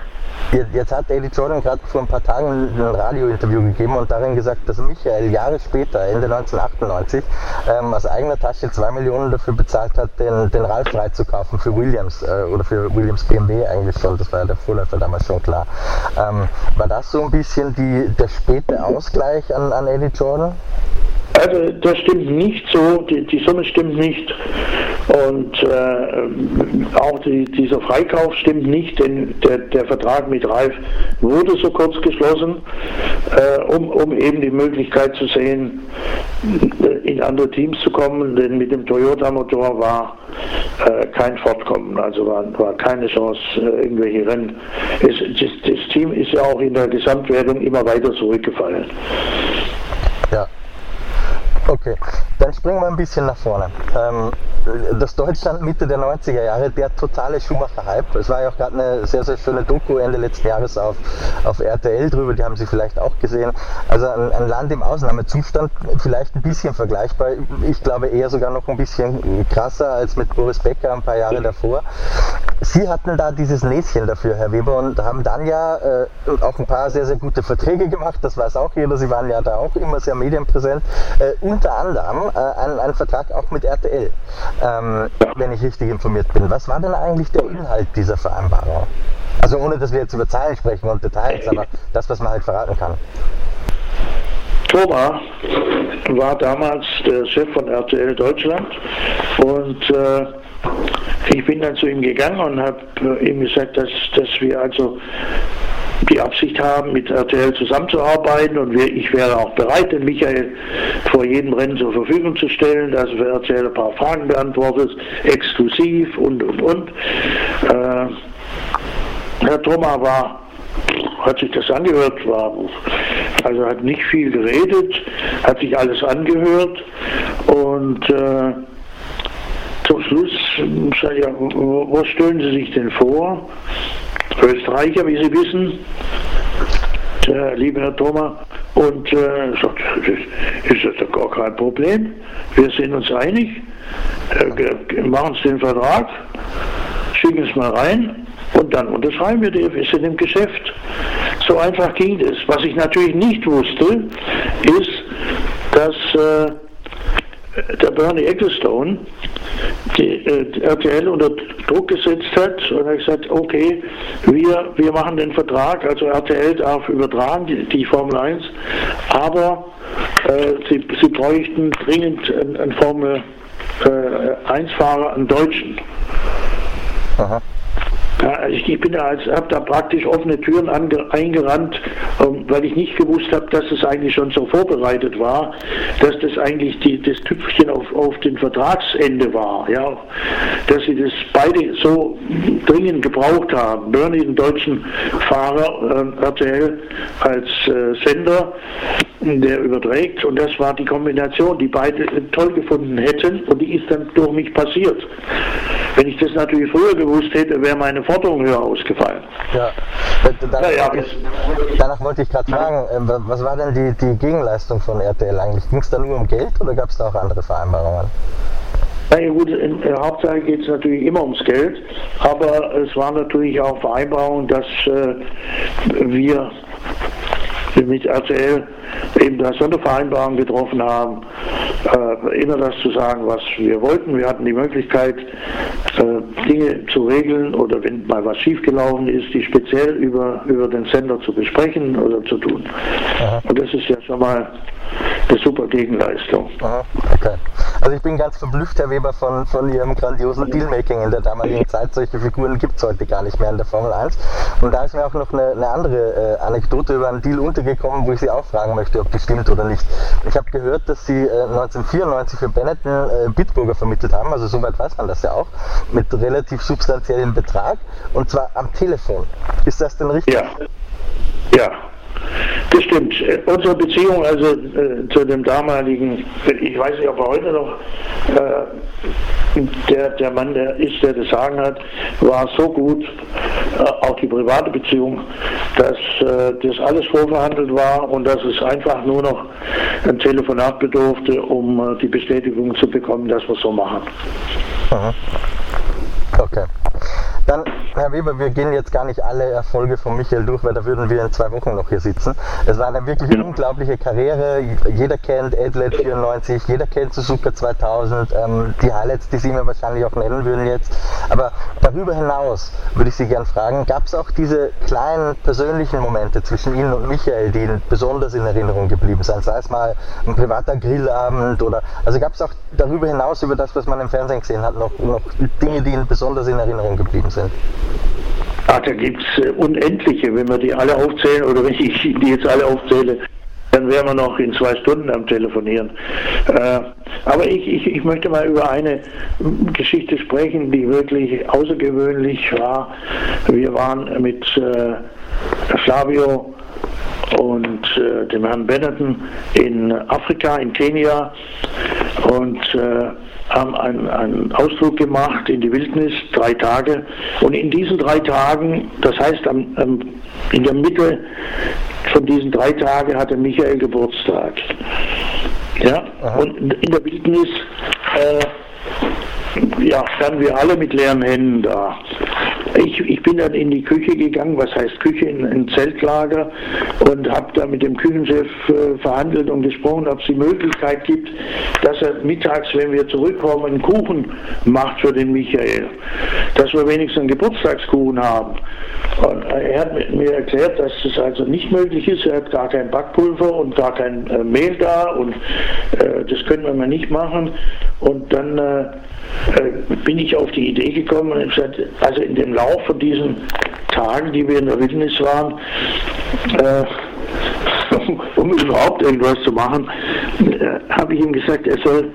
Jetzt hat Eddie Jordan gerade vor ein paar Tagen ein Radiointerview gegeben und darin gesagt, dass Michael Jahre später, Ende 1998, ähm, aus eigener Tasche zwei Millionen dafür bezahlt hat, den, den Ralf freizukaufen für Williams äh, oder für Williams BMW eigentlich schon. Das war ja der Vorläufer damals schon klar. Ähm, war das so ein bisschen die, der späte Ausgleich an, an Eddie Jordan? Also das stimmt nicht so, die, die Summe stimmt nicht und äh, auch die, dieser Freikauf stimmt nicht, denn der, der, Vertrag mit Ralf wurde so kurz geschlossen, äh, um, um eben die Möglichkeit zu sehen, in andere Teams zu kommen, denn mit dem Toyota-Motor war äh, kein Fortkommen, also war, war keine Chance, äh, irgendwelche Rennen. Es, das, das Team ist ja auch in der Gesamtwertung immer weiter zurückgefallen. Ja. Okay, dann springen wir ein bisschen nach vorne. Ähm, das Deutschland Mitte der 90er Jahre, der totale Schumacher-Hype. Es war ja auch gerade eine sehr, sehr schöne Doku Ende letzten Jahres auf, auf RTL drüber, die haben Sie vielleicht auch gesehen. Also ein, ein Land im Ausnahmezustand, vielleicht ein bisschen vergleichbar. Ich glaube eher sogar noch ein bisschen krasser als mit Boris Becker ein paar Jahre davor. Sie hatten da dieses Näschen dafür, Herr Weber, und haben dann ja äh, auch ein paar sehr, sehr gute Verträge gemacht. Das weiß auch jeder. Sie waren ja da auch immer sehr medienpräsent. Äh, unter anderem äh, einen, einen Vertrag auch mit RTL ähm, wenn ich richtig informiert bin. Was war denn eigentlich der Inhalt dieser Vereinbarung? Also ohne, dass wir jetzt über Zahlen sprechen und Details, aber das, was man halt verraten kann. Thomas war damals der Chef von RTL Deutschland und äh, ich bin dann zu ihm gegangen und habe ihm gesagt, dass, dass wir also die Absicht haben, mit RTL zusammenzuarbeiten und ich wäre auch bereit, den Michael vor jedem Rennen zur Verfügung zu stellen, dass er für RTL ein paar Fragen beantwortet, exklusiv und und und. Äh, Herr Thoma war hat sich das angehört, war, also hat nicht viel geredet, hat sich alles angehört und äh, zum Schluss ja, was stellen Sie sich denn vor? Österreicher, wie Sie wissen, der liebe Herr Thoma, und äh, ist das doch gar kein Problem. Wir sind uns einig, äh, machen Sie den Vertrag, schicken es mal rein und dann unterschreiben wir die, wir sind im Geschäft. So einfach ging es. Was ich natürlich nicht wusste, ist, dass äh, der Bernie Ecclestone die, äh, RTL unter Druck gesetzt hat und hat gesagt, okay, wir, wir machen den Vertrag, also RTL darf übertragen, die, die Formel 1, aber äh, sie, sie bräuchten dringend einen, einen Formel äh, 1-Fahrer, einen Deutschen. Aha. Ja, also ich, ich bin da als, habe da praktisch offene Türen ange, eingerannt, ähm, weil ich nicht gewusst habe, dass es eigentlich schon so vorbereitet war, dass das eigentlich die, das Tüpfchen auf, auf den Vertragsende war, ja, dass sie das beide so dringend gebraucht haben. Bernie, den deutschen Fahrer, äh, RTL als äh, Sender, der überträgt und das war die Kombination, die beide toll gefunden hätten und die ist dann durch mich passiert. Wenn ich das natürlich früher gewusst hätte, wäre meine Forderung höher ausgefallen. Ja, danach, ja, ja. danach wollte ich gerade fragen, äh, was war denn die, die Gegenleistung von RTL eigentlich? Ging es da nur um Geld oder gab es da auch andere Vereinbarungen? Na ja, gut, in der Hauptsache geht es natürlich immer ums Geld, aber es war natürlich auch Vereinbarung, dass äh, wir mit RTL eben da Sondervereinbarung getroffen haben, äh, immer das zu sagen, was wir wollten. Wir hatten die Möglichkeit, äh, Dinge zu regeln oder wenn mal was schiefgelaufen ist, die speziell über, über den Sender zu besprechen oder zu tun. Aha. Und das ist ja schon mal eine super Gegenleistung. Aha, okay. Also ich bin ganz verblüfft, Herr Weber, von, von Ihrem grandiosen Dealmaking in der damaligen Zeit. Solche Figuren gibt es heute gar nicht mehr in der Formel 1. Und da ist mir auch noch eine, eine andere äh, Anekdote über einen Deal untergekommen, wo ich Sie auch fragen möchte, ob die stimmt oder nicht. Ich habe gehört, dass Sie äh, 1994 für Benetton äh, Bitburger vermittelt haben, also soweit weiß man das ja auch, mit relativ substanziellen Betrag, und zwar am Telefon. Ist das denn richtig? Ja. Ja, das stimmt. Unsere Beziehung also äh, zu dem damaligen, ich weiß nicht, ob er heute noch äh, der, der Mann, der ist, der das Sagen hat, war so gut, äh, auch die private Beziehung, dass äh, das alles vorverhandelt war und dass es einfach nur noch ein Telefonat bedurfte, um äh, die Bestätigung zu bekommen, dass wir so machen. Aha. Okay. Dann, Herr Weber, wir gehen jetzt gar nicht alle Erfolge von Michael durch, weil da würden wir in zwei Wochen noch hier sitzen. Es war eine wirklich ja. unglaubliche Karriere. Jeder kennt Adlet 94, jeder kennt Suzuka 2000, ähm, die Highlights, die Sie mir wahrscheinlich auch nennen würden jetzt. Aber darüber hinaus würde ich Sie gerne fragen, gab es auch diese kleinen persönlichen Momente zwischen Ihnen und Michael, die Ihnen besonders in Erinnerung geblieben sind? Sei es mal ein privater Grillabend oder, also gab es auch darüber hinaus, über das, was man im Fernsehen gesehen hat, noch, noch Dinge, die Ihnen besonders in Erinnerung geblieben sind? Ach, da gibt es äh, unendliche, wenn wir die alle aufzählen oder wenn ich die jetzt alle aufzähle, dann wären wir noch in zwei Stunden am Telefonieren. Äh, aber ich, ich, ich möchte mal über eine Geschichte sprechen, die wirklich außergewöhnlich war. Wir waren mit äh, Flavio und äh, dem Herrn Benetton in Afrika, in Kenia und äh, haben einen, einen Ausflug gemacht in die Wildnis, drei Tage. Und in diesen drei Tagen, das heißt am, am, in der Mitte von diesen drei Tagen hatte Michael Geburtstag. Ja, Aha. und in der Wildnis äh, ja, standen wir alle mit leeren Händen da. Ich, ich bin dann in die Küche gegangen, was heißt Küche, in ein Zeltlager und habe da mit dem Küchenchef äh, verhandelt und gesprochen, ob es die Möglichkeit gibt, dass er mittags, wenn wir zurückkommen, einen Kuchen macht für den Michael. Dass wir wenigstens einen Geburtstagskuchen haben. Und er hat mir erklärt, dass das also nicht möglich ist. Er hat gar kein Backpulver und gar kein äh, Mehl da und äh, das können wir mal nicht machen. Und dann äh, äh bin ich auf die Idee gekommen und gesagt, also in dem Lauf von diesen Tagen, die wir in der Wildnis waren, äh, um überhaupt irgendwas zu machen, äh, habe ich ihm gesagt, er soll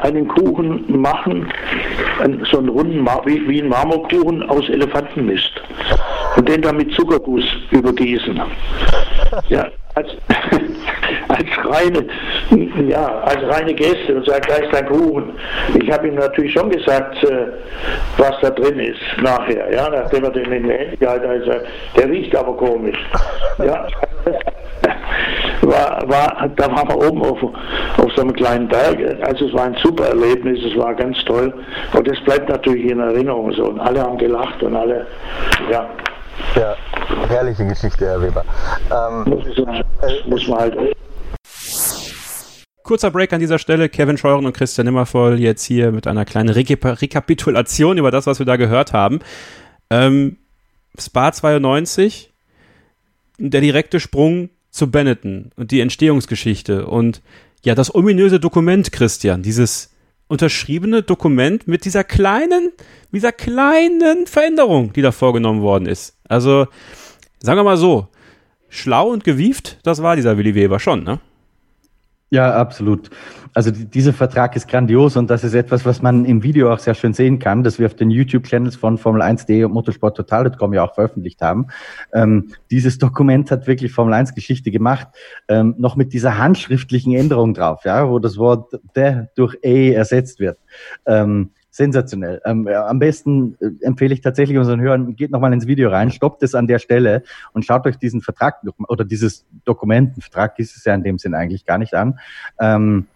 einen Kuchen machen, so einen runden, wie, wie ein Marmorkuchen aus Elefantenmist und den dann mit Zuckerguss übergießen. Ja, als, als reine, ja, als reine Gäste und sagt, da ist dein Kuchen. Ich habe ihm natürlich schon gesagt, äh, was da drin ist nachher, ja, nachdem er den in den Händen gehalten hat, der riecht aber komisch. Ja, war, war, da waren wir oben auf, auf so einem kleinen Berg. Also es war ein super Erlebnis, es war ganz toll. Und das bleibt natürlich in Erinnerung so. Und alle haben gelacht und alle, ja. Ja, herrliche Geschichte, Herr Weber. Ähm, muss, muss man halt. Kurzer Break an dieser Stelle. Kevin Scheuren und Christian Nimmervoll jetzt hier mit einer kleinen Rekap Rekapitulation über das, was wir da gehört haben. Ähm, Spa 92, der direkte Sprung zu Benetton und die Entstehungsgeschichte und ja, das ominöse Dokument, Christian, dieses unterschriebene Dokument mit dieser kleinen, dieser kleinen Veränderung, die da vorgenommen worden ist. Also, sagen wir mal so, schlau und gewieft, das war dieser Willi Weber schon, ne? Ja, absolut. Also dieser Vertrag ist grandios und das ist etwas, was man im Video auch sehr schön sehen kann, dass wir auf den YouTube-Channels von Formel 1.de und motorsporttotal.com ja auch veröffentlicht haben. Ähm, dieses Dokument hat wirklich Formel 1 Geschichte gemacht, ähm, noch mit dieser handschriftlichen Änderung drauf, ja, wo das Wort der durch A ersetzt wird. Ähm, sensationell. Ähm, ja, am besten äh, empfehle ich tatsächlich unseren Hörern, geht nochmal ins Video rein, stoppt es an der Stelle und schaut euch diesen Vertrag oder dieses Dokumentenvertrag ist es ja in dem Sinn eigentlich gar nicht an. Ähm,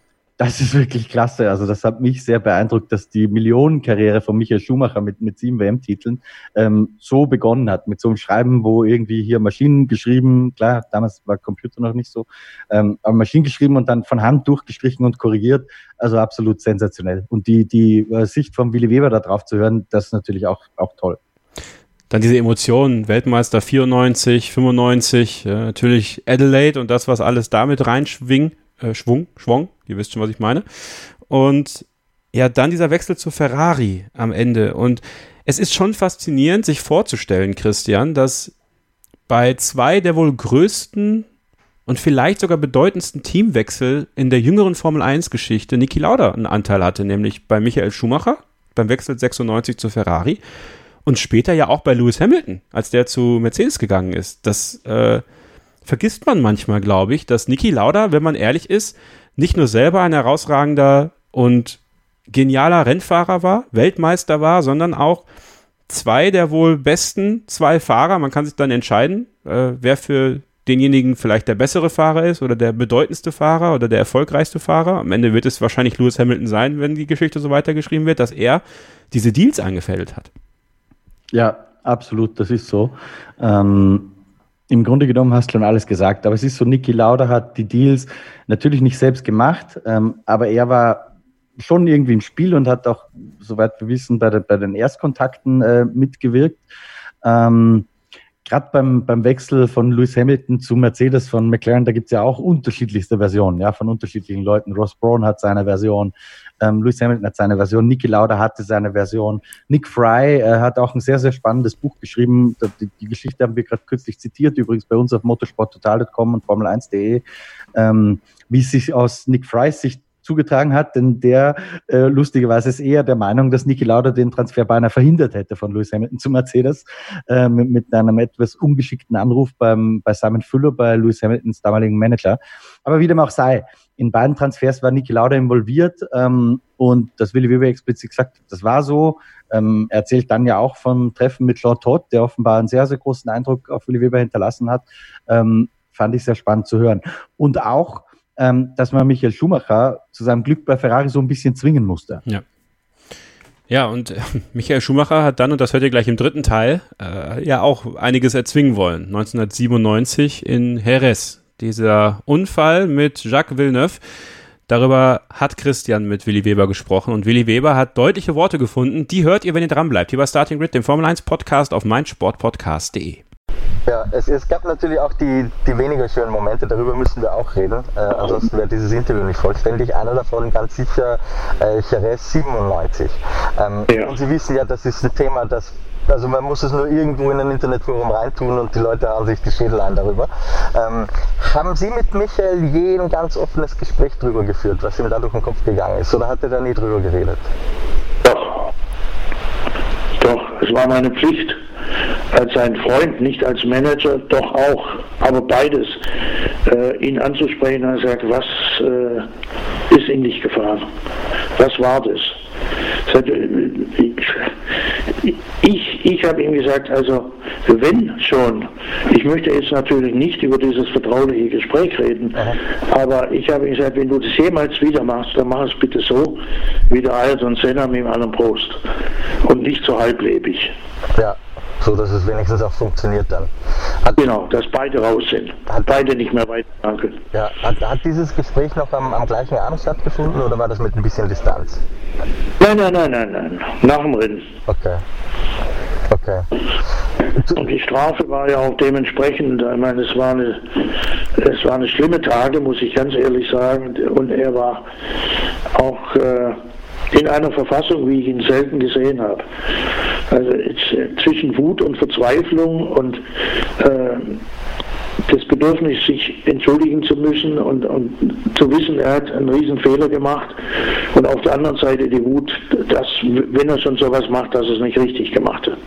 das ist wirklich klasse. Also das hat mich sehr beeindruckt, dass die Millionenkarriere von Michael Schumacher mit, mit sieben WM-Titeln ähm, so begonnen hat, mit so einem Schreiben, wo irgendwie hier Maschinen geschrieben, klar, damals war Computer noch nicht so, ähm, aber Maschinen geschrieben und dann von Hand durchgestrichen und korrigiert. Also absolut sensationell. Und die, die äh, Sicht von Willi Weber da drauf zu hören, das ist natürlich auch, auch toll. Dann diese Emotionen, Weltmeister 94, 95, ja, natürlich Adelaide und das, was alles damit reinschwingt äh, Schwung, Schwung, ihr wisst schon, was ich meine. Und ja, dann dieser Wechsel zu Ferrari am Ende. Und es ist schon faszinierend, sich vorzustellen, Christian, dass bei zwei der wohl größten und vielleicht sogar bedeutendsten Teamwechsel in der jüngeren Formel 1 Geschichte Niki Lauda einen Anteil hatte, nämlich bei Michael Schumacher beim Wechsel 96 zu Ferrari und später ja auch bei Lewis Hamilton, als der zu Mercedes gegangen ist. Das äh, vergisst man manchmal, glaube ich, dass Niki Lauda, wenn man ehrlich ist, nicht nur selber ein herausragender und genialer Rennfahrer war, Weltmeister war, sondern auch zwei der wohl besten zwei Fahrer. Man kann sich dann entscheiden, äh, wer für denjenigen vielleicht der bessere Fahrer ist oder der bedeutendste Fahrer oder der erfolgreichste Fahrer. Am Ende wird es wahrscheinlich Lewis Hamilton sein, wenn die Geschichte so weitergeschrieben wird, dass er diese Deals eingefädelt hat. Ja, absolut, das ist so. Ähm, im Grunde genommen hast du schon alles gesagt, aber es ist so, Niki Lauda hat die Deals natürlich nicht selbst gemacht, ähm, aber er war schon irgendwie im Spiel und hat auch, soweit wir wissen, bei, der, bei den Erstkontakten äh, mitgewirkt. Ähm, Gerade beim, beim Wechsel von Lewis Hamilton zu Mercedes von McLaren, da gibt es ja auch unterschiedlichste Versionen, ja, von unterschiedlichen Leuten. Ross Braun hat seine Version, ähm, Lewis Hamilton hat seine Version, Niki Lauda hatte seine Version. Nick Fry äh, hat auch ein sehr, sehr spannendes Buch geschrieben. Die, die Geschichte haben wir gerade kürzlich zitiert, übrigens bei uns auf motorsporttotal.com und Formel1.de, ähm, wie sich aus Nick Frys Sicht zugetragen hat, denn der äh, lustigerweise ist eher der Meinung, dass Niki Lauda den Transfer beinahe verhindert hätte von Lewis Hamilton zu Mercedes äh, mit, mit, einem etwas ungeschickten Anruf beim, bei Simon Fuller, bei Lewis Hamiltons damaligen Manager. Aber wie dem auch sei, in beiden Transfers war Niki Lauda involviert ähm, und das Willi Weber explizit gesagt, das war so. Ähm, er erzählt dann ja auch vom Treffen mit Jean Todt, der offenbar einen sehr, sehr großen Eindruck auf Willi Weber hinterlassen hat. Ähm, fand ich sehr spannend zu hören. Und auch, ähm, dass man Michael Schumacher zu seinem Glück bei Ferrari so ein bisschen zwingen musste. Ja. Ja, und äh, Michael Schumacher hat dann, und das hört ihr gleich im dritten Teil, äh, ja auch einiges erzwingen wollen. 1997 in Jerez dieser Unfall mit Jacques Villeneuve. Darüber hat Christian mit Willi Weber gesprochen und Willi Weber hat deutliche Worte gefunden. Die hört ihr, wenn ihr dran bleibt. Hier bei Starting Grid, dem Formel 1 Podcast auf meinsportpodcast.de. Ja, es, es, gab natürlich auch die, die weniger schönen Momente, darüber müssen wir auch reden. Äh, ansonsten wäre dieses Interview nicht vollständig. Einer davon ganz sicher äh, Jerez 97. Ähm, ja. Und Sie wissen ja, das ist ein Thema, das Also man muss es nur irgendwo in ein Internetforum reintun und die Leute hauen sich die Schädel ein darüber. Ähm, haben Sie mit Michael je ein ganz offenes Gespräch drüber geführt, was ihm da durch den Kopf gegangen ist? Oder hat er da nie drüber geredet? Doch. Es war meine Pflicht als sein Freund, nicht als Manager, doch auch, aber beides, äh, ihn anzusprechen und sagt, was äh, ist in dich gefahren? Was war das? Ich, ich habe ihm gesagt, also wenn schon, ich möchte jetzt natürlich nicht über dieses vertrauliche Gespräch reden, aber ich habe ihm gesagt, wenn du das jemals wieder machst, dann mach es bitte so, wie der Ayrton Senna mit einem Prost und nicht so halblebig. Ja so dass es wenigstens auch funktioniert dann. Hat, genau, dass beide raus sind, hat beide nicht mehr weiter danke. Ja, hat, hat dieses Gespräch noch am, am, gleichen Abend stattgefunden oder war das mit ein bisschen Distanz? Nein, nein, nein, nein, nein, nach dem Rennen. Okay. Okay. Und die Strafe war ja auch dementsprechend, ich meine, es war eine, es war eine schlimme Tage, muss ich ganz ehrlich sagen. Und er war auch äh, in einer Verfassung, wie ich ihn selten gesehen habe. Also äh, zwischen Wut und Verzweiflung und äh, das Bedürfnis, sich entschuldigen zu müssen und, und, zu wissen, er hat einen riesen Fehler gemacht und auf der anderen Seite die Wut, dass, wenn er schon sowas macht, dass er es nicht richtig gemacht hat.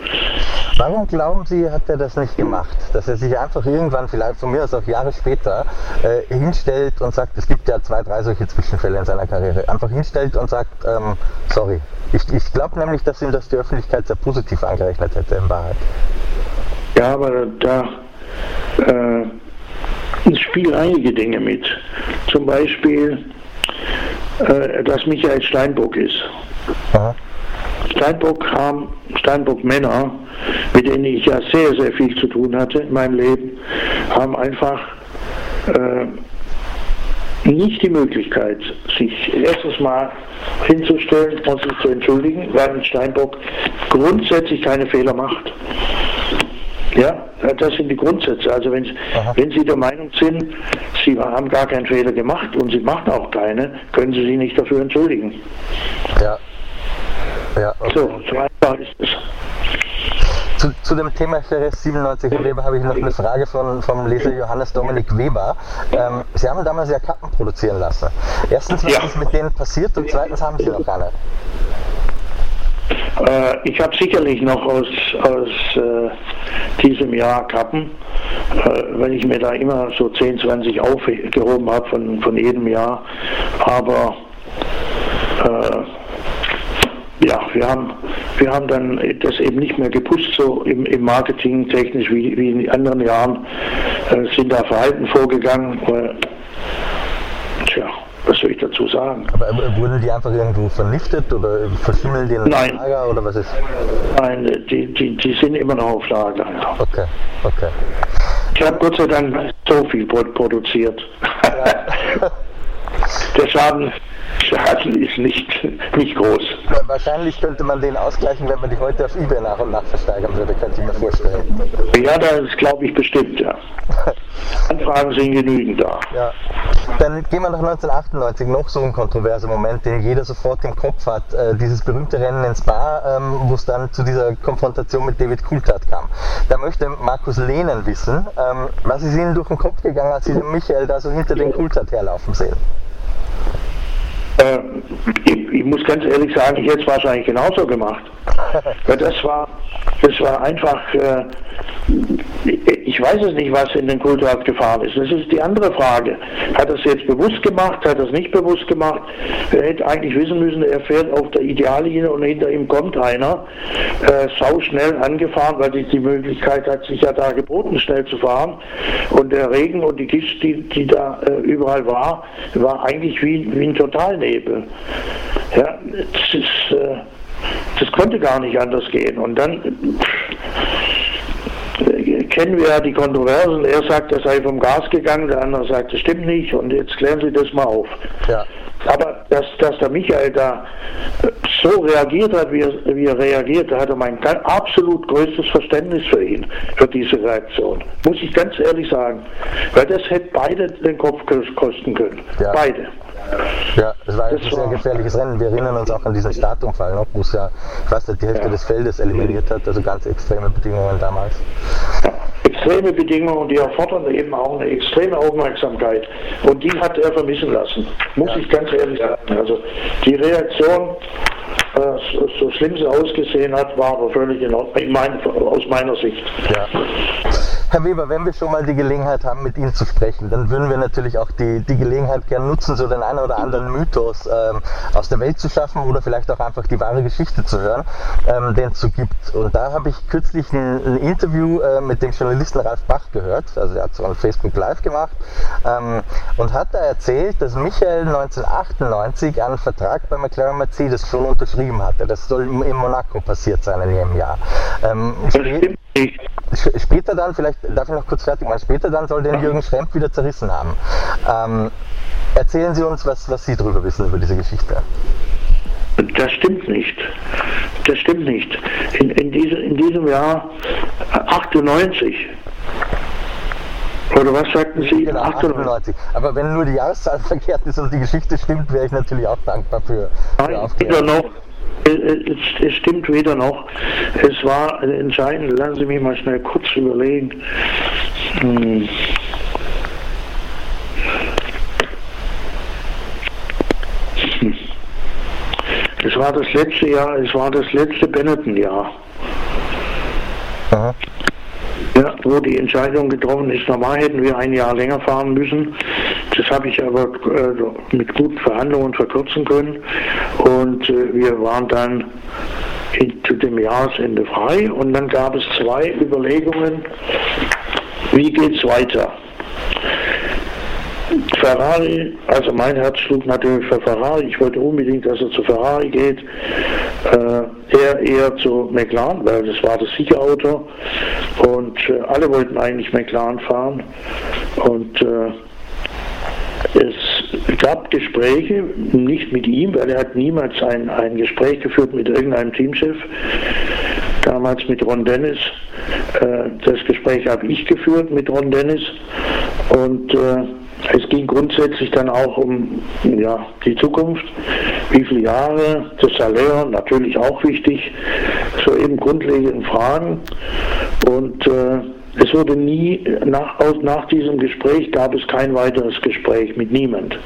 Warum glauben Sie, hat er das nicht gemacht? Dass er sich einfach irgendwann, vielleicht von mir aus auch Jahre später, äh, hinstellt und sagt, es gibt ja zwei, drei solche Zwischenfälle in seiner Karriere, einfach hinstellt und sagt, ähm, sorry. Ich, ich glaube nämlich, dass ihm das die Öffentlichkeit sehr positiv angerechnet hätte in Wahrheit. Ja, aber da äh, es spielen einige Dinge mit. Zum Beispiel, äh, dass Michael Steinbock ist. Aha. Steinbock haben, Steinbock Männer, mit denen ich ja sehr, sehr viel zu tun hatte in meinem Leben, haben einfach äh, nicht die Möglichkeit, sich erstes Mal hinzustellen und sich zu entschuldigen, weil ein Steinbock grundsätzlich keine Fehler macht. Ja, das sind die Grundsätze. Also wenn, wenn Sie der Meinung sind, Sie haben gar keinen Fehler gemacht und Sie machen auch keine, können Sie sich nicht dafür entschuldigen. Ja. ja okay. So, so einfach ist es. Zu, zu, dem Thema Jerez 97 Weber habe ich noch eine Frage von, vom Leser Johannes Dominik Weber. Ähm, Sie haben damals ja Kappen produzieren lassen. Erstens, was ja. ist mit denen passiert und zweitens haben Sie noch keine. Äh, ich habe sicherlich noch aus, aus äh, diesem Jahr Kappen, äh, weil ich mir da immer so 10, 20 aufgehoben habe von, von jedem Jahr. Aber äh, ja, wir haben, wir haben dann das eben nicht mehr gepusht, so im, im Marketing technisch wie, wie in anderen Jahren, äh, sind da Verhalten vorgegangen. tja, was soll ich dazu sagen? Aber wurden die einfach irgendwo vernichtet oder verschimmeln die in Nein. Lager oder was ist? Nein, die, die, die sind immer noch auf Lager. Okay, okay. Ich habe Gott sei Dank so viel produziert. Ja. Der Schaden Schaden ist nicht, nicht groß. Wahrscheinlich könnte man den ausgleichen, wenn man die heute auf eBay nach und nach versteigern würde, könnte ich mir vorstellen. Ja, das glaube ich bestimmt, ja. Anfragen sind genügend da. Ja. Dann gehen wir nach 1998, noch so ein kontroverser Moment, den jeder sofort im Kopf hat. Äh, dieses berühmte Rennen ins Spa, ähm, wo es dann zu dieser Konfrontation mit David Coulthard kam. Da möchte Markus Lehnen wissen, ähm, was ist Ihnen durch den Kopf gegangen, als Sie den Michael da so hinter den Coulthard herlaufen sehen? Äh, ich, ich, muss ganz ehrlich sagen, ich hätte es wahrscheinlich genauso gemacht. Weil das war, das war einfach, äh, ich weiß es nicht, was in den Kulturhaft gefahren ist. Das ist die andere Frage. Hat er es jetzt bewusst gemacht, hat er es nicht bewusst gemacht? Er hätte eigentlich wissen müssen, er fährt auf der Ideallinie und hinter ihm kommt einer, äh, sau schnell angefahren, weil die, die Möglichkeit hat sich ja da geboten, schnell zu fahren. Und der Regen und die Gischt, die, die da äh, überall war, war eigentlich wie, wie ein Totalnebel. Ja, das ist, äh, das konnte gar nicht anders gehen. Und dann äh, kennen wir ja die Kontroversen. Er sagt, er sei vom Gas gegangen, der andere sagt, das stimmt nicht. Und jetzt klären Sie das mal auf. Ja. Aber dass, dass der Michael da so reagiert hat, wie er, wie er reagiert, da hat er mein absolut größtes Verständnis für ihn, für diese Reaktion. Muss ich ganz ehrlich sagen. Weil das hätte beide den Kopf kosten können. Ja. Beide. Ja, Das war das ein sehr gefährliches Rennen. Wir erinnern uns auch an diesen Startunfall noch, wo es ja fast die Hälfte ja. des Feldes eliminiert hat. Also ganz extreme Bedingungen damals. Extreme Bedingungen, die erfordern eben auch eine extreme Aufmerksamkeit. Und die hat er vermissen lassen, muss ja. ich ganz ehrlich sagen. Also die Reaktion so, schlimm sie ausgesehen hat, war aber völlig in Ordnung, mein, aus meiner Sicht. Ja. Herr Weber, wenn wir schon mal die Gelegenheit haben, mit Ihnen zu sprechen, dann würden wir natürlich auch die, die Gelegenheit gerne nutzen, so den einen oder anderen Mythos ähm, aus der Welt zu schaffen oder vielleicht auch einfach die wahre Geschichte zu hören, ähm, den es so gibt. Und da habe ich kürzlich ein, ein Interview äh, mit dem Journalisten Ralf Bach gehört, also er hat so ein Facebook Live gemacht ähm, und hat da erzählt, dass Michael 1998 einen Vertrag bei McLaren Mercedes schon unterschrieben hatte. Das soll in Monaco passiert sein in jedem Jahr. Ähm, später dann, vielleicht darf ich noch kurz fertig machen, später dann soll den Jürgen Schremp wieder zerrissen haben. Ähm, erzählen Sie uns, was, was Sie darüber wissen, über diese Geschichte. Das stimmt nicht. Das stimmt nicht. In, in, diese, in diesem Jahr 98 oder was sagten Sie? Genau, 98. Aber wenn nur die Jahreszahl verkehrt ist und die Geschichte stimmt, wäre ich natürlich auch dankbar für, für Nein, noch, es, stimmt weder noch. Es war entscheidend, lassen Sie mich mal schnell kurz überlegen. Hm. Es war das letzte Jahr, es war das letzte Benetton-Jahr. Ja, wo die Entscheidung getroffen ist, normal hätten wir ein Jahr länger fahren müssen. Das habe ich aber äh, mit guten Verhandlungen verkürzen können. Und äh, wir waren dann zu dem Jahresende frei. Und dann gab es zwei Überlegungen, wie geht es weiter. Ferrari, also mein Herz schlug natürlich für Ferrari. Ich wollte unbedingt, dass er zu Ferrari geht. Äh, er eher zu McLaren, weil das war das Siegerauto. Und äh, alle wollten eigentlich McLaren fahren. Und äh, es gab Gespräche, nicht mit ihm, weil er hat niemals ein, ein Gespräch geführt mit irgendeinem Teamchef. Damals mit Ron Dennis. Äh, das Gespräch habe ich geführt mit Ron Dennis. Und äh, es ging grundsätzlich dann auch um ja, die Zukunft, wie viele Jahre, das Salär natürlich auch wichtig, so eben grundlegenden Fragen. Und äh, es wurde nie, nach, nach diesem Gespräch gab es kein weiteres Gespräch mit niemand.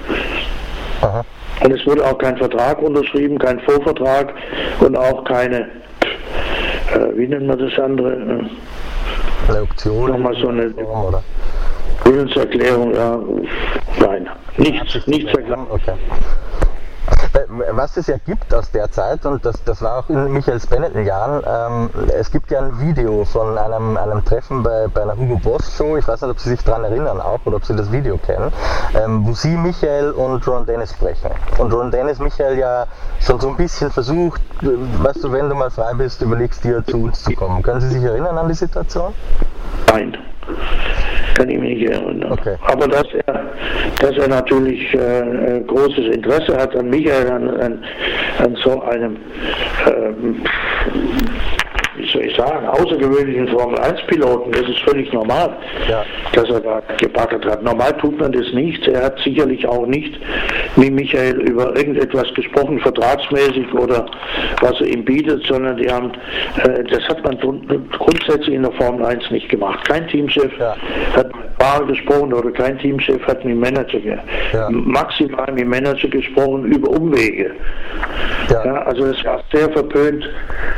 Aha. Und es wurde auch kein Vertrag unterschrieben, kein Vorvertrag und auch keine, äh, wie nennt man das andere? Eine Option. Nochmal so eine. Oder? Willenserklärung, ja, nein, nichts, nichts erklären. Okay. Was es ja gibt aus der Zeit, und das, das war auch in Michaels Benetton-Jahren, ähm, es gibt ja ein Video von einem, einem Treffen bei, bei einer Hugo Boss Show, ich weiß nicht, ob Sie sich daran erinnern auch oder ob Sie das Video kennen, ähm, wo Sie, Michael und Ron Dennis sprechen. Und Ron Dennis Michael ja schon so ein bisschen versucht, weißt du, wenn du mal frei bist, überlegst dir zu uns zu kommen. Können Sie sich erinnern an die Situation? Nein kann ich mich nicht erinnern. Okay. Aber dass er, dass er natürlich äh, großes Interesse hat an Michael, an, an, an so einem äh, wie soll ich sagen, außergewöhnlichen Formel-1-Piloten, das ist völlig normal, ja. dass er da gebattert hat. Normal tut man das nicht. Er hat sicherlich auch nicht mit Michael über irgendetwas gesprochen, vertragsmäßig oder was er ihm bietet, sondern die haben, äh, das hat man grundsätzlich in der Formel 1 nicht gemacht. Kein Teamchef ja. hat mit Fahrer gesprochen oder kein Teamchef hat mit Manager, ja. maximal mit Manager gesprochen über Umwege. Ja. also es war sehr verpönt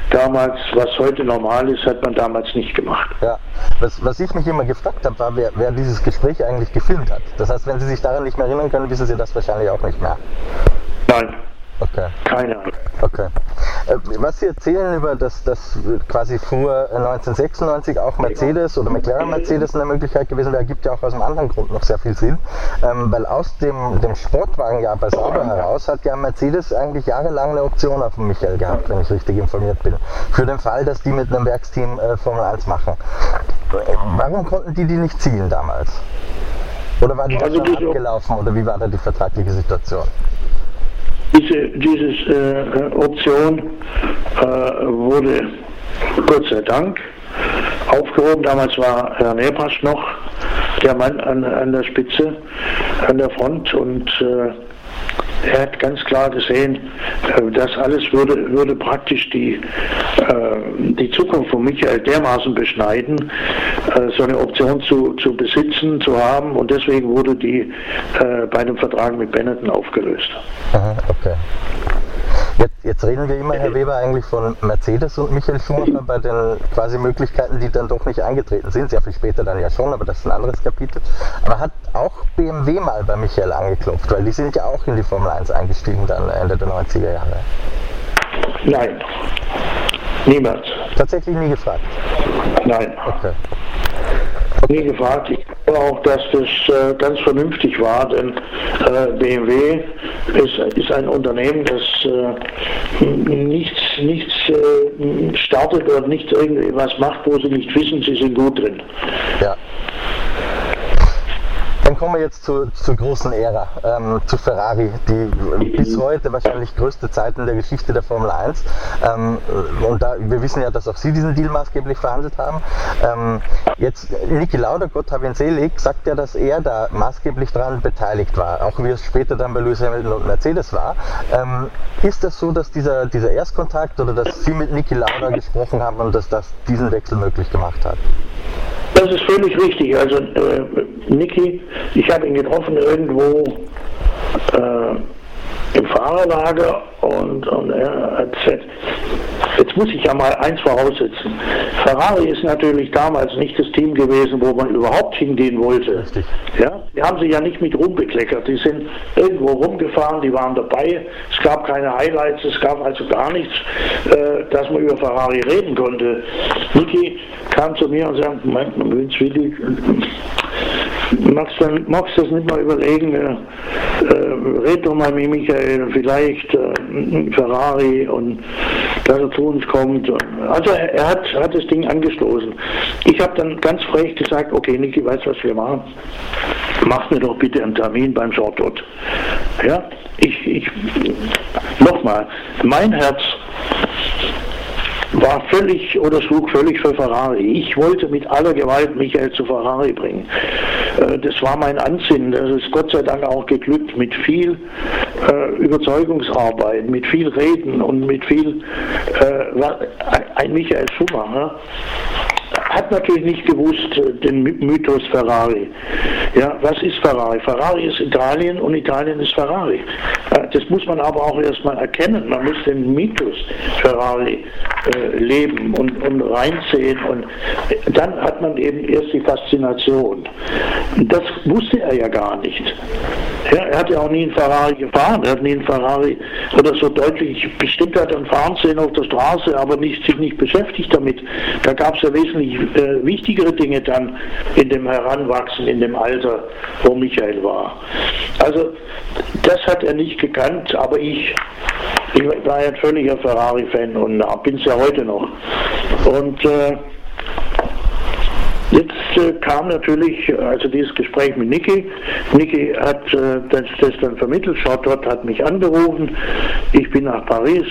damals, was heute heute normal ist, hat man damals nicht gemacht. Ja, was, was ich mich immer gefragt habe, war, wer, wer dieses Gespräch eigentlich gefilmt hat. Das heißt, wenn Sie sich daran nicht mehr erinnern können, wissen Sie das wahrscheinlich auch nicht mehr. Nein. Okay. Keine Ahnung. Okay. Äh, was Sie erzählen über das, das quasi vor 1996 auch Mercedes oder McLaren Mercedes eine Möglichkeit gewesen wäre, gibt ja auch aus einem anderen Grund noch sehr viel Sinn. Ähm, weil aus dem, dem Sportwagenjahr bei Sauber heraus hat ja Mercedes eigentlich jahrelang eine Option auf Michael gehabt, wenn ich richtig informiert bin. Für den Fall, dass die mit einem Werksteam äh, Formel 1 machen. Warum konnten die die nicht zielen damals? Oder war die also abgelaufen oder wie war da die vertragliche Situation? Diese dieses, äh, Option äh, wurde Gott sei Dank aufgehoben. Damals war Herr Nepasch noch der Mann an, an der Spitze, an der Front und äh, er hat ganz klar gesehen, äh, das alles würde, würde praktisch die, äh, die Zukunft von Michael dermaßen beschneiden, äh, so eine Option zu, zu besitzen, zu haben und deswegen wurde die bei dem Vertrag mit Benetton aufgelöst. Aha, okay. Jetzt, jetzt, reden wir immer, Herr Weber, eigentlich von Mercedes und Michael Schumacher bei den quasi Möglichkeiten, die dann doch nicht eingetreten sind. Sehr viel später dann ja schon, aber das ist ein anderes Kapitel. Aber hat auch BMW mal bei Michael angeklopft, weil die sind ja auch in die Formel 1 eingestiegen dann Ende der 90er Jahre. Nein, niemand. Tatsächlich nie gefragt? Nein. Okay nie gefragt. Ich glaube auch, dass das äh, ganz vernünftig war, denn äh, BMW ist, ist, ein Unternehmen, das äh, nichts, nichts startet oder nicht irgendwas macht, wo sie nicht wissen, sie sind gut drin. Ja. Dann kommen wir jetzt zu, zur großen Ära, ähm, zu Ferrari, die bis heute wahrscheinlich größte Zeit in der Geschichte der Formel 1. Ähm, und da, wir wissen ja, dass auch Sie diesen Deal maßgeblich verhandelt haben. Ähm, jetzt, Niki Lauda, Gott hab ihn selig, sagt ja, dass er da maßgeblich daran beteiligt war, auch wie es später dann bei Lewis Hamilton und Mercedes war. Ähm, ist das so, dass dieser, dieser Erstkontakt oder dass Sie mit Niki Lauda gesprochen haben und dass das diesen Wechsel möglich gemacht hat? Das ist völlig richtig. Also äh, Niki, ich habe ihn getroffen irgendwo äh, im Fahrerlager und, und er hat gesagt, jetzt muss ich ja mal eins voraussetzen. Ferrari ist natürlich damals nicht das Team gewesen, wo man überhaupt hingehen wollte. Richtig. Ja, die haben sich ja nicht mit rumbekleckert. Die sind irgendwo rumgefahren, die waren dabei. Es gab keine Highlights, es gab also gar nichts, äh, dass man über Ferrari reden konnte. Niki kam zu mir und sagte, Moment, Vince Willi, magst du, magst du das nicht mal überlegen? Äh, äh, red doch mal mit Michael, vielleicht äh, Ferrari und dass er zu uns kommt. Also er, hat, hat das Ding angestoßen. Ich habe dann ganz frech gesagt, okay Niki, weißt du, was wir machen? Mach mir doch bitte einen Termin beim Shortcut. Ja, ich, ich nochmal, mein Herz war völlig oder schlug völlig für Ferrari. Ich wollte mit aller Gewalt Michael zu Ferrari bringen. Äh, das war mein Ansinnen. Das ist Gott sei Dank auch geglückt mit viel äh, Überzeugungsarbeit, mit viel Reden und mit viel äh, ein Michael Schumacher hat natürlich nicht gewusst, äh, den Mythos Ferrari. Ja, was ist Ferrari? Ferrari ist Italien und Italien ist Ferrari. Äh, das muss man aber auch erstmal erkennen. Man muss den Mythos Ferrari äh, leben und, und reinsehen und dann hat man eben erst die Faszination. Das wusste er ja gar nicht. Ja, er hat ja auch nie einen Ferrari gefahren. Er hat nie einen Ferrari oder so deutlich bestimmt hat ein Fahren sehen auf der Straße, aber nicht, sich nicht beschäftigt damit. Da gab es ja wesentlich äh, wichtigere Dinge dann in dem Heranwachsen, in dem Alter, wo Michael war. Also das hat er nicht gekannt, aber ich, ich war ein völliger Ferrari-Fan und bin es ja heute noch. Und äh, kam natürlich also dieses Gespräch mit Niki. Niki hat äh, das, das, dann vermittelt. Schaut dort hat mich angerufen. Ich bin nach Paris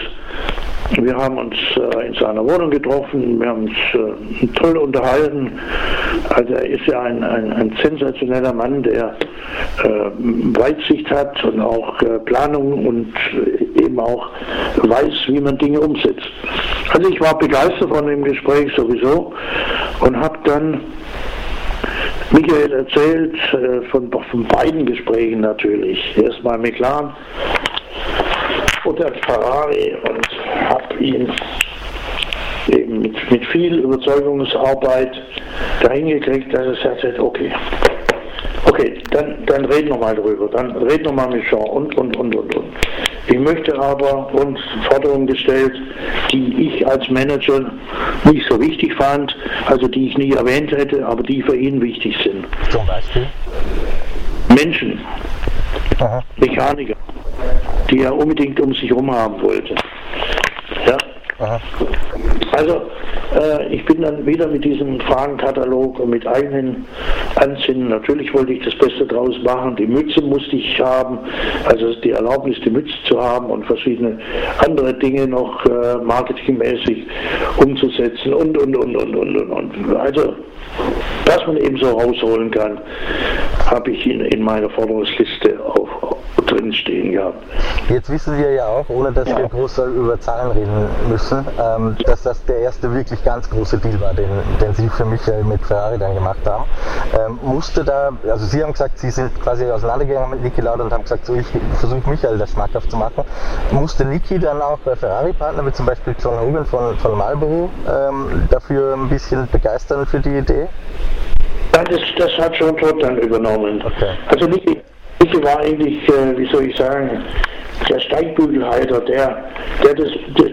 wir haben uns äh, in seiner Wohnung getroffen, wir haben uns äh, toll unterhalten. Also er ist ja ein, ein, ein sensationeller Mann, der äh, Weitsicht hat und auch äh, Planung und eben auch weiß, wie man Dinge umsetzt. Also ich war begeistert von dem Gespräch sowieso und habe dann Michael erzählt, äh, von, von beiden Gesprächen natürlich. Erstmal McLaren und der Ferrari und habe ihn eben mit, mit viel Überzeugungsarbeit dahin gekriegt, dass er gesagt hat, okay, okay, dann, dann reden wir mal drüber, dann reden wir mal mit Jean und, und, und, und, und. Ich möchte aber uns Forderungen gestellt, die ich als Manager nicht so wichtig fand, also die ich nie erwähnt hätte, aber die für ihn wichtig sind. Zum Beispiel? Menschen, Aha. Mechaniker, die er unbedingt um sich herum haben wollte. Ja. Also äh, ich bin dann wieder mit diesem Fragenkatalog und mit eigenen Ansinnen, natürlich wollte ich das Beste draus machen, die Mütze musste ich haben, also die Erlaubnis, die Mütze zu haben und verschiedene andere Dinge noch äh, marketingmäßig umzusetzen und, und, und, und, und, und, und. Also, was man eben so rausholen kann, habe ich in, in meiner Forderungsliste auf, drin stehen gehabt. Jetzt wissen wir ja auch, ohne dass wir groß über Zahlen reden müssen, ähm, dass das der erste wirklich ganz große Deal war, den, den Sie für Michael mit Ferrari dann gemacht haben. Ähm, musste da, also Sie haben gesagt, Sie sind quasi auseinandergegangen mit Niki Lauda und haben gesagt, so ich versuche Michael das schmackhaft zu machen. Musste Niki dann auch Ferrari-Partner, wie zum Beispiel John Hogan von, von Marlboro, ähm, dafür ein bisschen begeistern für die Idee? Ja, das, das hat schon Todd dann übernommen. Okay. Also Niki, Niki war eigentlich, äh, wie soll ich sagen, der Steigbügelhalter, der, der das,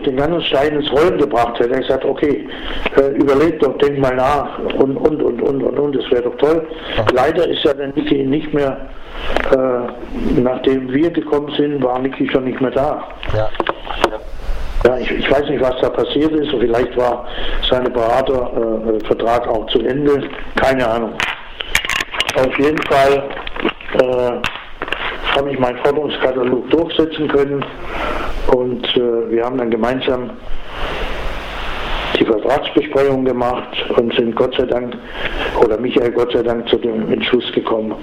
den ganzen Stein ins Rollen gebracht hat. Er hat gesagt, okay, äh, überleg doch, denk mal nach und, und, und, und, und, und, das wäre doch toll. Leider ist ja der Niki nicht mehr, äh, nachdem wir gekommen sind, war Niki schon nicht mehr da. Ja. Ja, ich, ich weiß nicht, was da passiert ist. Vielleicht war sein Beratervertrag äh, auch zu Ende. Keine Ahnung. Auf jeden Fall äh, habe ich meinen Forderungskatalog durchsetzen können und äh, wir haben dann gemeinsam die Vertragsbesprechung gemacht und sind Gott sei Dank, oder Michael Gott sei Dank zu dem Entschluss gekommen,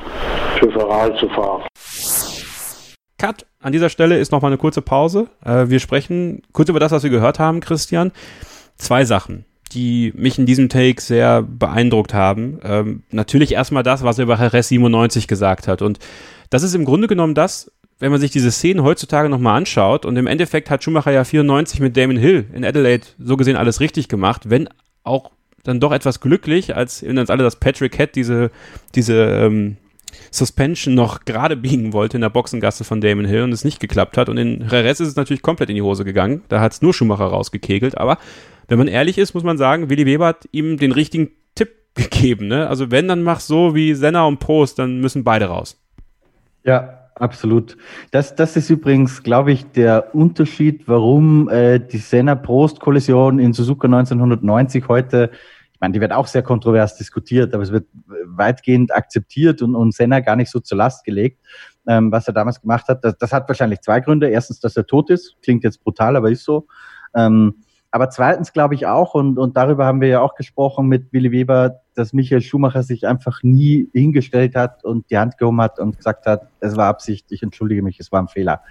für Ferrari zu fahren. Cut. An dieser Stelle ist nochmal eine kurze Pause. Äh, wir sprechen kurz über das, was wir gehört haben, Christian. Zwei Sachen, die mich in diesem Take sehr beeindruckt haben. Ähm, natürlich erstmal das, was er über Heres 97 gesagt hat. Und das ist im Grunde genommen das, wenn man sich diese Szenen heutzutage nochmal anschaut. Und im Endeffekt hat Schumacher ja 94 mit Damon Hill in Adelaide so gesehen alles richtig gemacht, wenn auch dann doch etwas glücklich, als in uns alle das Patrick Head diese, diese ähm, Suspension noch gerade biegen wollte in der Boxengasse von Damon Hill und es nicht geklappt hat. Und in Jerez ist es natürlich komplett in die Hose gegangen. Da hat es nur Schumacher rausgekegelt. Aber wenn man ehrlich ist, muss man sagen, Willi Weber hat ihm den richtigen Tipp gegeben. Ne? Also wenn, dann mach so wie Senna und Prost, dann müssen beide raus. Ja, absolut. Das, das ist übrigens, glaube ich, der Unterschied, warum äh, die Senna-Prost-Kollision in Suzuka 1990 heute meine, die wird auch sehr kontrovers diskutiert, aber es wird weitgehend akzeptiert und, und Senna gar nicht so zur Last gelegt, ähm, was er damals gemacht hat. Das, das hat wahrscheinlich zwei Gründe. Erstens, dass er tot ist. Klingt jetzt brutal, aber ist so. Ähm, aber zweitens glaube ich auch, und, und darüber haben wir ja auch gesprochen mit Willi Weber, dass Michael Schumacher sich einfach nie hingestellt hat und die Hand gehoben hat und gesagt hat, es war Absicht, ich entschuldige mich, es war ein Fehler.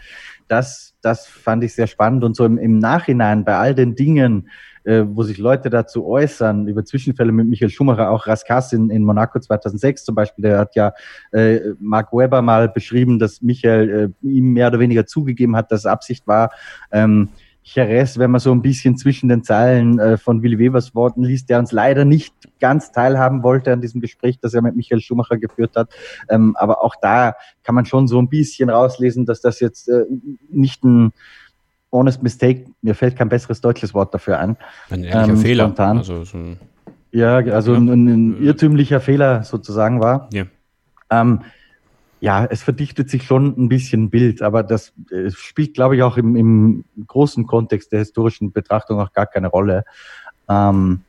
Das, das fand ich sehr spannend und so im, im Nachhinein bei all den Dingen, äh, wo sich Leute dazu äußern, über Zwischenfälle mit Michael Schumacher, auch Raskas in, in Monaco 2006 zum Beispiel, der hat ja äh, Mark Webber mal beschrieben, dass Michael äh, ihm mehr oder weniger zugegeben hat, dass Absicht war. Ähm, Jerez, wenn man so ein bisschen zwischen den Zeilen äh, von Willi Webers Worten liest, der uns leider nicht ganz teilhaben wollte an diesem Gespräch, das er mit Michael Schumacher geführt hat. Ähm, aber auch da kann man schon so ein bisschen rauslesen, dass das jetzt äh, nicht ein honest mistake, mir fällt kein besseres deutsches Wort dafür ein. Ein ehrlicher ähm, Fehler. Spontan. Also so ja, also ja. Ein, ein, irrtümlicher Fehler sozusagen war. Ja. Ähm, ja, es verdichtet sich schon ein bisschen Bild, aber das spielt, glaube ich, auch im, im, großen Kontext der historischen Betrachtung auch gar keine Rolle. Ähm,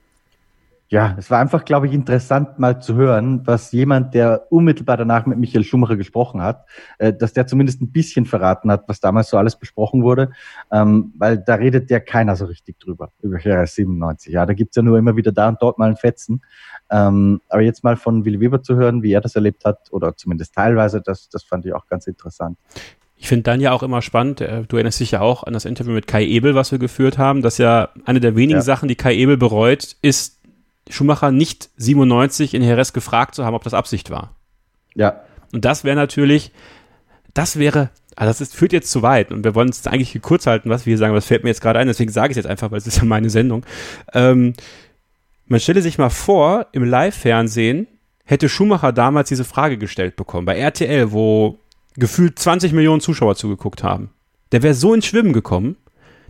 ja, es war einfach, glaube ich, interessant mal zu hören, was jemand, der unmittelbar danach mit Michael Schumacher gesprochen hat, äh, dass der zumindest ein bisschen verraten hat, was damals so alles besprochen wurde, ähm, weil da redet ja keiner so richtig drüber, über RS 97. Ja, da gibt's ja nur immer wieder da und dort mal ein Fetzen. Ähm, aber jetzt mal von Willy Weber zu hören, wie er das erlebt hat, oder zumindest teilweise, das, das fand ich auch ganz interessant. Ich finde dann ja auch immer spannend, äh, du erinnerst dich ja auch an das Interview mit Kai Ebel, was wir geführt haben, dass ja eine der wenigen ja. Sachen, die Kai Ebel bereut, ist, Schumacher nicht 97 in Jerez gefragt zu haben, ob das Absicht war. Ja. Und das wäre natürlich, das wäre, also das ist, führt jetzt zu weit und wir wollen es eigentlich kurz halten, was wir hier sagen, das fällt mir jetzt gerade ein, deswegen sage ich es jetzt einfach, weil es ist ja meine Sendung. Ähm, man stelle sich mal vor, im Live-Fernsehen hätte Schumacher damals diese Frage gestellt bekommen, bei RTL, wo gefühlt 20 Millionen Zuschauer zugeguckt haben. Der wäre so ins Schwimmen gekommen,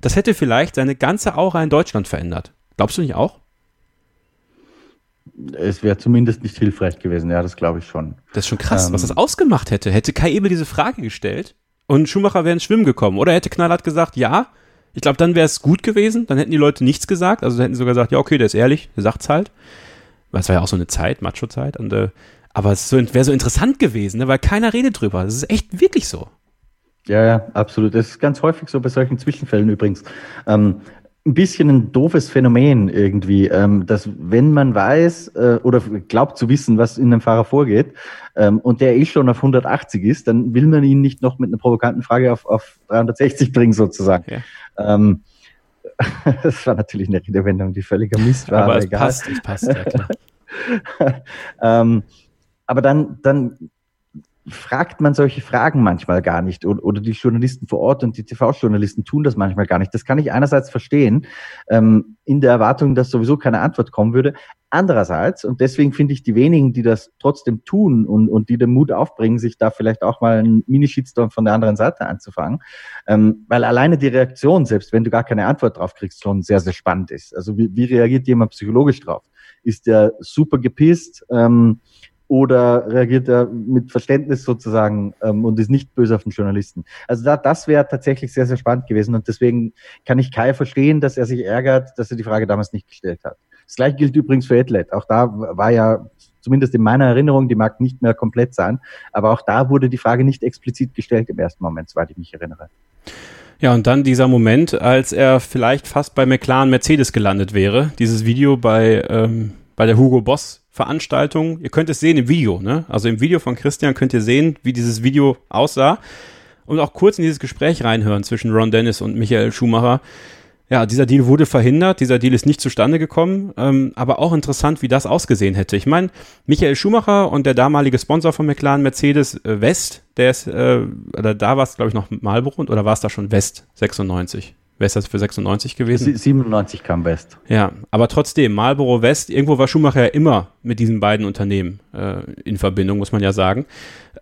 das hätte vielleicht seine ganze Aura in Deutschland verändert. Glaubst du nicht auch? Es wäre zumindest nicht hilfreich gewesen, ja, das glaube ich schon. Das ist schon krass, ähm, was das ausgemacht hätte. Hätte Kai Ebel diese Frage gestellt und Schumacher wäre ins Schwimmen gekommen. Oder hätte Knallhart gesagt, ja, ich glaube, dann wäre es gut gewesen, dann hätten die Leute nichts gesagt. Also hätten sie sogar gesagt, ja, okay, der ist ehrlich, der sagt's halt. Weil es war ja auch so eine Zeit, Macho-Zeit. Und, äh, aber es so, wäre so interessant gewesen, ne, weil keiner redet drüber. Das ist echt wirklich so. Ja, ja, absolut. Das ist ganz häufig so bei solchen Zwischenfällen übrigens. Ähm, ein bisschen ein doofes Phänomen irgendwie, ähm, dass wenn man weiß äh, oder glaubt zu wissen, was in einem Fahrer vorgeht ähm, und der eh schon auf 180 ist, dann will man ihn nicht noch mit einer provokanten Frage auf, auf 360 bringen sozusagen. Ja. Ähm, das war natürlich eine Redewendung, die völliger Mist war. Aber, aber es egal. passt, es passt, ja klar. ähm, aber dann, dann fragt man solche Fragen manchmal gar nicht oder, oder die Journalisten vor Ort und die TV-Journalisten tun das manchmal gar nicht. Das kann ich einerseits verstehen, ähm, in der Erwartung, dass sowieso keine Antwort kommen würde. Andererseits, und deswegen finde ich die wenigen, die das trotzdem tun und, und die den Mut aufbringen, sich da vielleicht auch mal einen Mini-Shitstorm von der anderen Seite anzufangen, ähm, weil alleine die Reaktion, selbst wenn du gar keine Antwort drauf kriegst, schon sehr, sehr spannend ist. Also wie, wie reagiert jemand psychologisch drauf? Ist der super gepisst? Ähm, oder reagiert er mit Verständnis sozusagen ähm, und ist nicht böse auf den Journalisten? Also da, das wäre tatsächlich sehr, sehr spannend gewesen und deswegen kann ich Kai verstehen, dass er sich ärgert, dass er die Frage damals nicht gestellt hat. Das gleiche gilt übrigens für Adlet. Auch da war ja, zumindest in meiner Erinnerung, die mag nicht mehr komplett sein, aber auch da wurde die Frage nicht explizit gestellt im ersten Moment, soweit ich mich erinnere. Ja, und dann dieser Moment, als er vielleicht fast bei McLaren Mercedes gelandet wäre. Dieses Video bei, ähm, bei der Hugo Boss Veranstaltung. Ihr könnt es sehen im Video, ne? Also im Video von Christian könnt ihr sehen, wie dieses Video aussah. Und auch kurz in dieses Gespräch reinhören zwischen Ron Dennis und Michael Schumacher. Ja, dieser Deal wurde verhindert, dieser Deal ist nicht zustande gekommen, ähm, aber auch interessant, wie das ausgesehen hätte. Ich meine, Michael Schumacher und der damalige Sponsor von McLaren, Mercedes äh, West, der ist, äh, oder da war es, glaube ich, noch Marlboro oder war es da schon West 96? Wer ist das für 96 gewesen? 97 kam West. Ja, aber trotzdem, Marlboro West, irgendwo war Schumacher ja immer mit diesen beiden Unternehmen äh, in Verbindung, muss man ja sagen.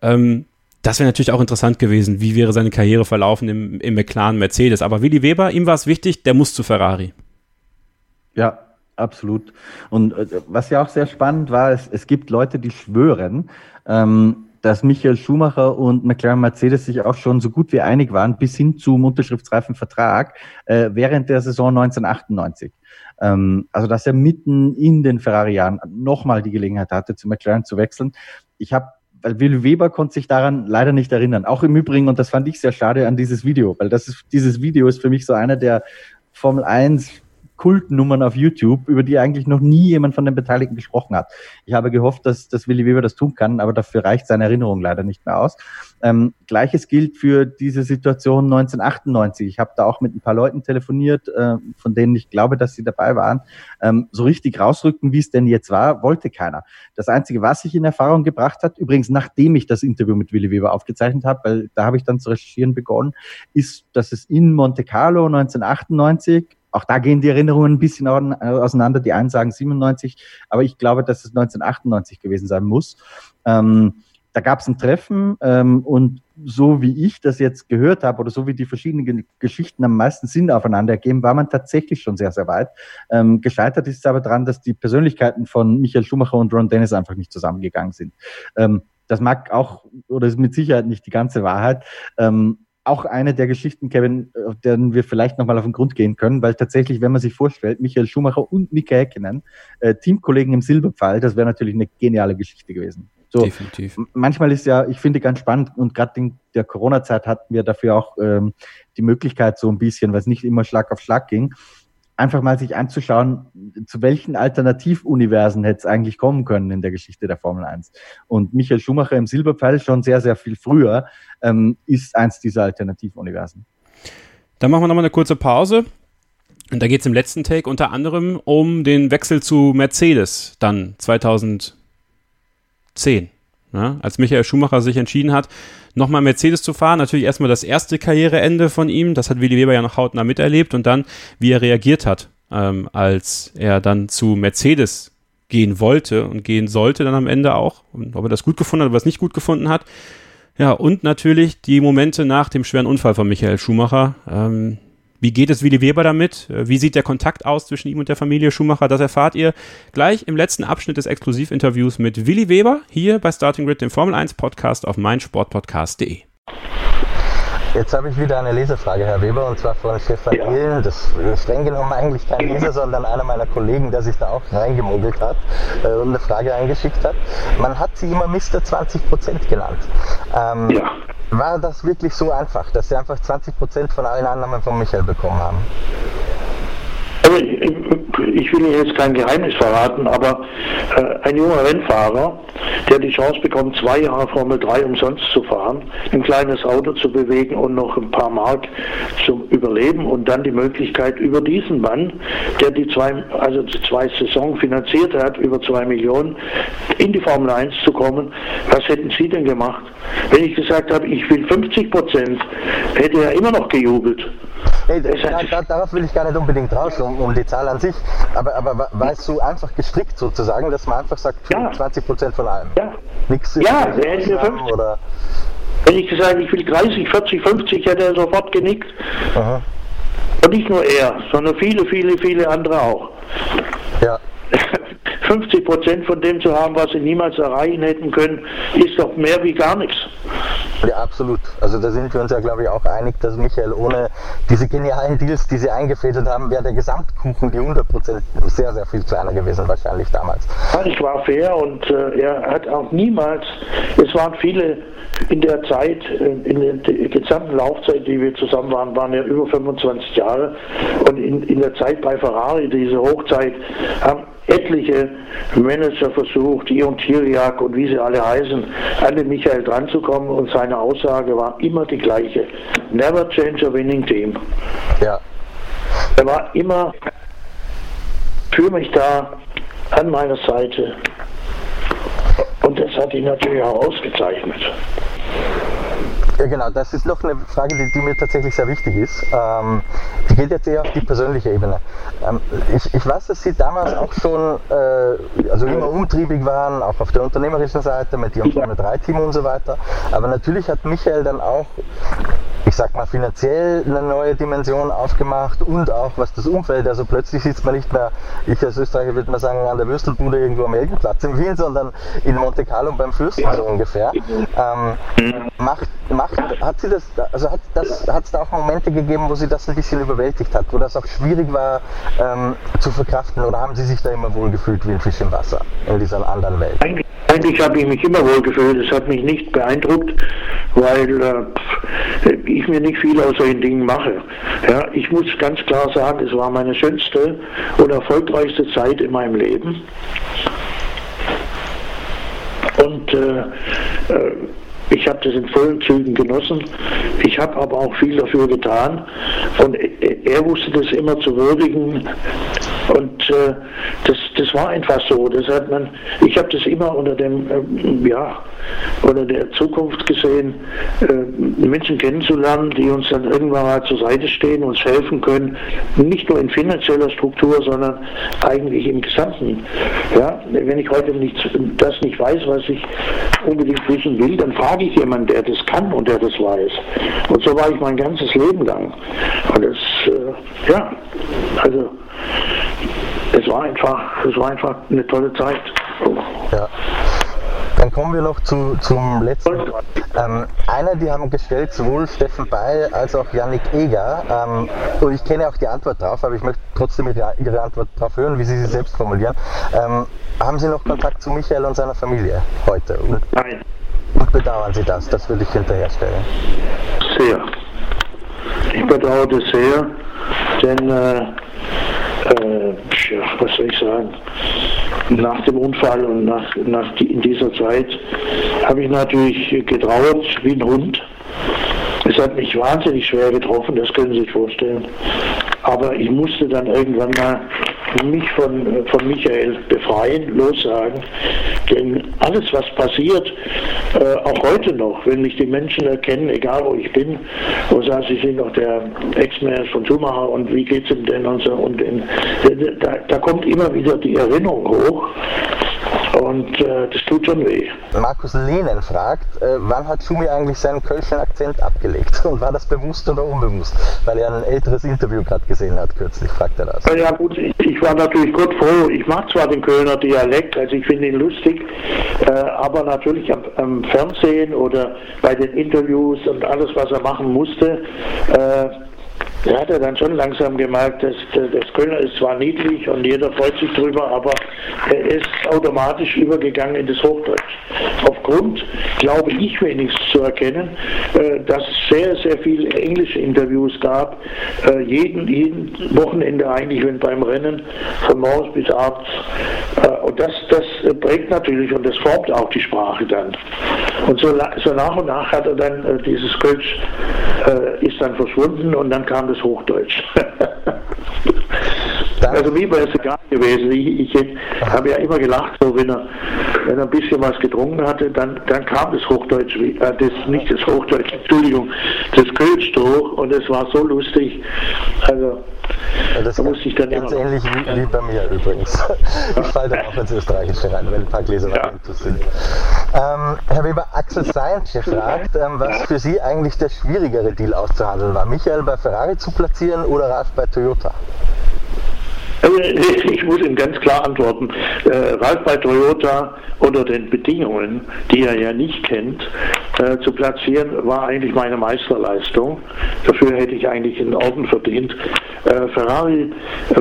Ähm, das wäre natürlich auch interessant gewesen. Wie wäre seine Karriere verlaufen im, im McLaren Mercedes? Aber Willi Weber, ihm war es wichtig, der muss zu Ferrari. Ja, absolut. Und äh, was ja auch sehr spannend war, es, es gibt Leute, die schwören, ähm, dass Michael Schumacher und McLaren Mercedes sich auch schon so gut wie einig waren, bis hin zum unterschriftsreifen Vertrag äh, während der Saison 1998. Ähm, also dass er mitten in den Ferrari-Jahren nochmal die Gelegenheit hatte, zu McLaren zu wechseln. Ich habe weil Will Weber konnte sich daran leider nicht erinnern. Auch im Übrigen, und das fand ich sehr schade an dieses Video, weil das ist, dieses Video ist für mich so einer der Formel 1 Kultnummern auf YouTube, über die eigentlich noch nie jemand von den Beteiligten gesprochen hat. Ich habe gehofft, dass, dass Willi Weber das tun kann, aber dafür reicht seine Erinnerung leider nicht mehr aus. Ähm, Gleiches gilt für diese Situation 1998. Ich habe da auch mit ein paar Leuten telefoniert, äh, von denen ich glaube, dass sie dabei waren. Ähm, so richtig rausrücken, wie es denn jetzt war, wollte keiner. Das Einzige, was sich in Erfahrung gebracht hat, übrigens nachdem ich das Interview mit Willi Weber aufgezeichnet habe, weil da habe ich dann zu recherchieren begonnen, ist, dass es in Monte Carlo 1998 auch da gehen die Erinnerungen ein bisschen auseinander. Die einen sagen 97, aber ich glaube, dass es 1998 gewesen sein muss. Ähm, da gab es ein Treffen ähm, und so wie ich das jetzt gehört habe oder so wie die verschiedenen Geschichten am meisten Sinn aufeinander ergeben, war man tatsächlich schon sehr, sehr weit. Ähm, gescheitert ist es aber daran, dass die Persönlichkeiten von Michael Schumacher und Ron Dennis einfach nicht zusammengegangen sind. Ähm, das mag auch oder ist mit Sicherheit nicht die ganze Wahrheit. Ähm, auch eine der Geschichten, Kevin, auf deren wir vielleicht nochmal auf den Grund gehen können, weil tatsächlich, wenn man sich vorstellt, Michael Schumacher und Mika Häkkinen, äh, Teamkollegen im Silberpfeil, das wäre natürlich eine geniale Geschichte gewesen. So, Definitiv. Manchmal ist ja, ich finde ganz spannend und gerade in der Corona-Zeit hatten wir dafür auch ähm, die Möglichkeit so ein bisschen, weil es nicht immer Schlag auf Schlag ging, einfach mal sich anzuschauen, zu welchen Alternativuniversen hätte es eigentlich kommen können in der Geschichte der Formel 1. Und Michael Schumacher im Silberpfeil schon sehr, sehr viel früher ähm, ist eins dieser Alternativuniversen. Dann machen wir nochmal eine kurze Pause. Und da geht es im letzten Take unter anderem um den Wechsel zu Mercedes dann 2010. Ja, als Michael Schumacher sich entschieden hat, nochmal Mercedes zu fahren. Natürlich erstmal das erste Karriereende von ihm, das hat Willi Weber ja noch hautnah miterlebt und dann, wie er reagiert hat, ähm, als er dann zu Mercedes gehen wollte und gehen sollte dann am Ende auch. Und ob er das gut gefunden hat oder was nicht gut gefunden hat. Ja, und natürlich die Momente nach dem schweren Unfall von Michael Schumacher. Ähm, wie geht es Willi Weber damit? Äh, wie sieht der Kontakt aus zwischen ihm und der Familie Schumacher? Das erfahrt ihr gleich im letzten Abschnitt des Exklusivinterviews mit Willi Weber hier bei Starting Grid, dem Formel 1 Podcast auf meinsportpodcast.de. Jetzt habe ich wieder eine Lesefrage, Herr Weber, und zwar von Stefan ja. Ehlen. Das ist streng genommen eigentlich kein Leser, sondern einer meiner Kollegen, der sich da auch reingemogelt hat äh, und eine Frage eingeschickt hat. Man hat sie immer Mr. 20% genannt. Ähm, ja. War das wirklich so einfach, dass sie einfach 20% von allen Annahmen von Michael bekommen haben? Also ich, will Ihnen jetzt kein Geheimnis verraten, aber äh, ein junger Rennfahrer, der die Chance bekommt, zwei Jahre Formel 3 umsonst zu fahren, ein kleines Auto zu bewegen und noch ein paar Mark zum Überleben und dann die Möglichkeit über diesen Mann, der die zwei, also die zwei Saison finanziert hat, über zwei Millionen, in die Formel 1 zu kommen. Was hätten Sie denn gemacht? Wenn ich gesagt habe, ich will 50 Prozent, hätte er immer noch gejubelt. Hey, da, da, darauf will ich gar nicht unbedingt raus, um, um die Zahl an sich. Aber, aber war es so einfach gestrickt sozusagen, dass man einfach sagt, Ja. 20 Prozent von allem? Ja. Nichts Ja, der hätte Ausnahmen 50. oder Wenn ich gesagt ich will 30, 40, 50, hätte er sofort genickt. Aha. Und nicht nur er, sondern viele, viele, viele andere auch. Ja. 50 Prozent von dem zu haben, was sie niemals erreichen hätten können, ist doch mehr wie gar nichts. Ja, absolut. Also da sind wir uns ja, glaube ich, auch einig, dass Michael ohne diese genialen Deals, die sie eingefädelt haben, wäre der Gesamtkuchen, die 100 Prozent, sehr, sehr viel kleiner gewesen wahrscheinlich damals. Ich war fair und äh, er hat auch niemals, es waren viele in der Zeit, äh, in der der gesamten Laufzeit, die wir zusammen waren, waren ja über 25 Jahre und in, in der Zeit bei Ferrari, diese Hochzeit, haben etliche Manager versucht, Ion Tiriak und wie sie alle heißen, an den Michael dranzukommen und seine Aussage war immer die gleiche. Never change a winning team. Ja. Er war immer für mich da, an meiner Seite. Und das hat ihn natürlich auch ausgezeichnet. Ja, genau, das ist noch eine Frage, die, die mir tatsächlich sehr wichtig ist. Ähm, die geht jetzt eher auf die persönliche Ebene. Ähm, ich, ich weiß, dass Sie damals auch schon äh, also immer umtriebig waren, auch auf der unternehmerischen Seite mit Ihrem Formel 3-Team und so weiter. Aber natürlich hat Michael dann auch, ich sag mal, finanziell eine neue Dimension aufgemacht und auch was das Umfeld, also plötzlich sitzt man nicht mehr, ich als Österreicher würde mal sagen, an der Würstelbude irgendwo am Heldenplatz in Wien, sondern in Monte Carlo beim Fürsten so ungefähr. Ähm, macht, macht, hat sie das, also hat das, hat es da auch Momente gegeben, wo sie das ein bisschen überwältigt hat, wo das auch schwierig war ähm, zu verkraften oder haben sie sich da immer wohl gefühlt wie ein Fisch im Wasser in dieser anderen Welt? Eigentlich, habe ich mich immer wohl gefühlt. Es hat mich nicht beeindruckt, weil äh, pff, ich mir nicht viel aus solchen Dingen mache. Ja, ich muss ganz klar sagen, es war meine schönste und erfolgreichste Zeit in meinem Leben. Und äh, äh, ich habe das in vollen Zügen genossen. Ich habe aber auch viel dafür getan. Und er, wusste das immer zu würdigen. Und äh, das, das war einfach so. Das hat man, ich habe das immer unter dem, ähm, ja, unter der Zukunft gesehen, äh, Menschen kennenzulernen, die uns dann irgendwann mal zur Seite stehen, uns helfen können, nicht nur in finanzieller Struktur, sondern eigentlich im Gesamten. Ja, wenn ich heute nicht, das nicht weiß, was ich unbedingt wissen will, dann frage ich jemanden, der das kann und der das weiß. Und so war ich mein ganzes Leben lang. Und das, äh, ja, also es war einfach, es war einfach eine tolle Zeit. Ja. Dann kommen wir noch zu, zum letzten. Ähm, einer, die haben gestellt, sowohl Steffen Beil als auch Yannick Eger. Ähm, und ich kenne auch die Antwort drauf, aber ich möchte trotzdem Ihre, Antwort darauf hören, wie Sie sie selbst formulieren. Ähm, haben Sie noch Kontakt zu Michael und seiner Familie heute? Nein, und bedauern Sie das? Das würde ich hinterherstellen. sehr. Ich bedauere das sehr, denn, äh, äh, was soll ich sagen, nach dem Unfall und nach, nach die, in dieser Zeit habe ich natürlich getrauert wie ein Hund. Es hat mich wahnsinnig schwer getroffen, das können Sie sich vorstellen. Aber ich musste dann irgendwann mal mich von, von Michael befreien, lossagen. Denn alles, was passiert, äh, auch heute noch, wenn mich die Menschen erkennen, egal wo ich bin, und sagen, sie sind doch der Ex-Manager von Schumacher und wie geht's ihm denn und so. Und in, da, da kommt immer wieder die Erinnerung hoch. Und äh, das tut schon weh. Markus Lehnen fragt, äh, wann hat Schumi eigentlich seinen kölschen Akzent abgelegt? Und war das bewusst oder unbewusst? Weil er ein älteres Interview gerade gesehen hat, kürzlich fragt er das. Ja gut, ich, ich war natürlich gut froh. Ich mag zwar den Kölner Dialekt, also ich finde ihn lustig, äh, aber natürlich am, am Fernsehen oder bei den Interviews und alles, was er machen musste, äh, er hat er dann schon langsam gemerkt, dass das Kölner ist zwar niedlich und jeder freut sich drüber, aber er ist automatisch übergegangen in das Hochdeutsch. Aufgrund, glaube ich wenigstens zu erkennen, äh, dass es sehr, sehr viele englische Interviews gab, äh, jeden, jeden Wochenende eigentlich, wenn beim Rennen, von morgens bis abends. Äh, und das, das prägt natürlich und das formt auch die Sprache dann. Und so, so nach und nach hat er dann dieses Kölsch ist dann verschwunden und dann kam das Hochdeutsch. also mir wäre es egal gewesen. Ich, ich habe ja immer gelacht, so wenn er, wenn er ein bisschen was getrunken hatte, dann, dann kam das Hochdeutsch, äh, das, nicht das Hochdeutsch, Entschuldigung, das Kölsch durch und es war so lustig. Also das muss ich dann ganz immer ähnlich wie, wie, bei mir übrigens. Ich falle dann auch ins Österreichische rein, wenn ein paar Gläser ja. sind. Ähm, Herr Weber, Axel Sainz fragt, ähm, was für Sie eigentlich der schwierigere Deal auszuhandeln war. Michael bei Ferrari zu platzieren oder Ralf bei Toyota? Also, ich muss Ihnen ganz klar antworten. Äh, Ralf bei Toyota unter den Bedingungen, die er ja nicht kennt, äh, zu platzieren, war eigentlich meine Meisterleistung. Dafür hätte ich eigentlich einen Orden verdient. Äh, Ferrari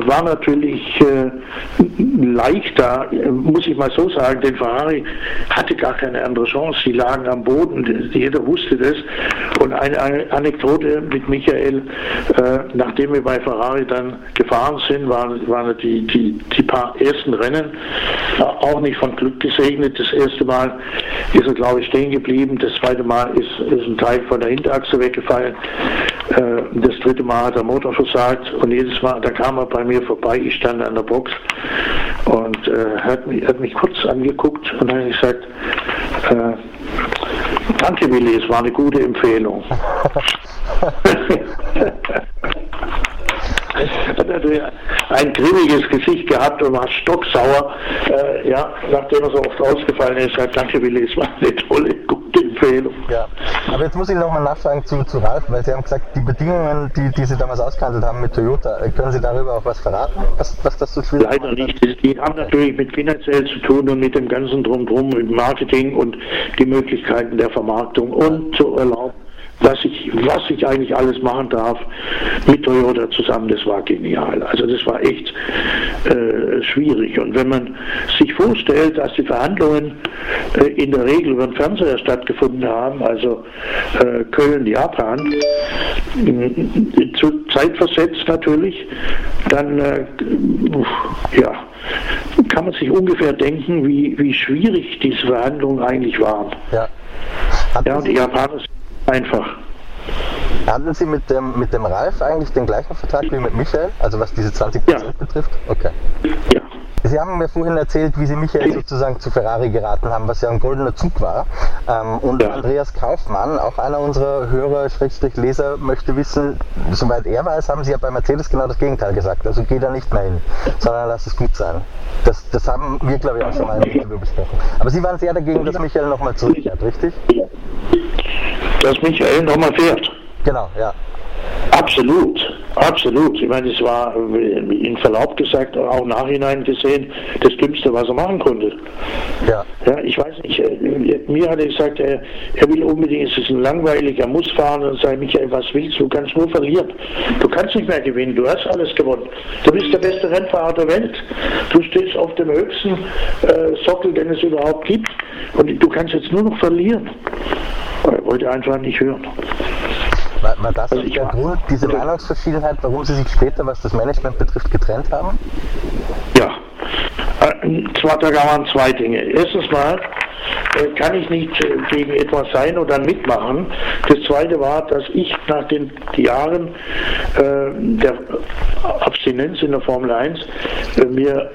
war natürlich äh, leichter, muss ich mal so sagen, denn Ferrari hatte gar keine andere Chance. Sie lagen am Boden, jeder wusste das. Und eine, eine Anekdote mit Michael, äh, nachdem wir bei Ferrari dann gefahren sind, waren waren die, die, die paar ersten Rennen auch nicht von Glück gesegnet. Das erste Mal ist er, glaube ich, stehen geblieben. Das zweite Mal ist, ist ein Teil von der Hinterachse weggefallen. Äh, das dritte Mal hat der Motor versagt und jedes Mal, da kam er bei mir vorbei. Ich stand an der Box und äh, hat, mich, hat mich kurz angeguckt und hat gesagt, äh, Danke Willi, es war eine gute Empfehlung. hat natürlich ein grimmiges Gesicht gehabt und war stocksauer, äh, ja, nachdem er so oft ausgefallen ist. Sagt, danke Willi, es war eine tolle, gute Empfehlung. Ja, aber jetzt muss ich nochmal nachfragen zu, zu Ralf, weil Sie haben gesagt, die Bedingungen, die, die Sie damals ausgehandelt haben mit Toyota, können Sie darüber auch was verraten, was, was das so schwierig Leider nicht. Die, die haben natürlich mit finanziell zu tun und mit dem ganzen Drumherum, mit Marketing und die Möglichkeiten der Vermarktung und zu erlauben was ich, was ich eigentlich alles machen darf mit Toyota zusammen, das war genial. Also das war echt äh, schwierig. Und wenn man sich vorstellt, dass die Verhandlungen äh, in der Regel über den Fernseher stattgefunden haben, also äh, Köln, Japan, zu zeitversetzt natürlich, dann äh, ja, kann man sich ungefähr denken, wie, wie schwierig diese Verhandlungen eigentlich waren. Ja. ja und die Japaner sind einfach. Handeln Sie mit dem, mit dem Ralf eigentlich den gleichen Vertrag wie mit Michael? Also was diese 20% ja. betrifft? Okay. Ja. Sie haben mir vorhin erzählt, wie Sie Michael sozusagen zu Ferrari geraten haben, was ja ein goldener Zug war. Ähm, und ja. Andreas Kaufmann, auch einer unserer Hörer, Schrägstrich Leser, möchte wissen, soweit er weiß, haben Sie ja bei Mercedes genau das Gegenteil gesagt. Also geh da nicht mehr hin, sondern lass es gut sein. Das, das haben wir, glaube ich, auch schon mal im Interview besprochen. Aber Sie waren sehr dagegen, dass Michael nochmal zurückkehrt, richtig? Dass Michael nochmal fährt. Genau, ja. Absolut, absolut. Ich meine, es war in Verlaub gesagt, auch nachhinein gesehen, das Dümmste, was er machen konnte. Ja. ja ich weiß nicht, äh, mir hat er gesagt, er, er will unbedingt, es ist ein langweilig, er muss fahren und sagt, Michael, was willst du? Du kannst nur verlieren. Du kannst nicht mehr gewinnen, du hast alles gewonnen. Du bist der beste Rennfahrer der Welt. Du stehst auf dem höchsten äh, Sockel, den es überhaupt gibt und du kannst jetzt nur noch verlieren. Er wollte einfach nicht hören. War, war das also der Grund, diese Meinungsverschiedenheit, warum Sie sich später, was das Management betrifft, getrennt haben? Ja, äh, zwar, da waren zwei Dinge. Erstens mal äh, kann ich nicht äh, gegen etwas sein oder mitmachen. Das zweite war, dass ich nach den Jahren der Abstinenz in der Formel 1 äh, mir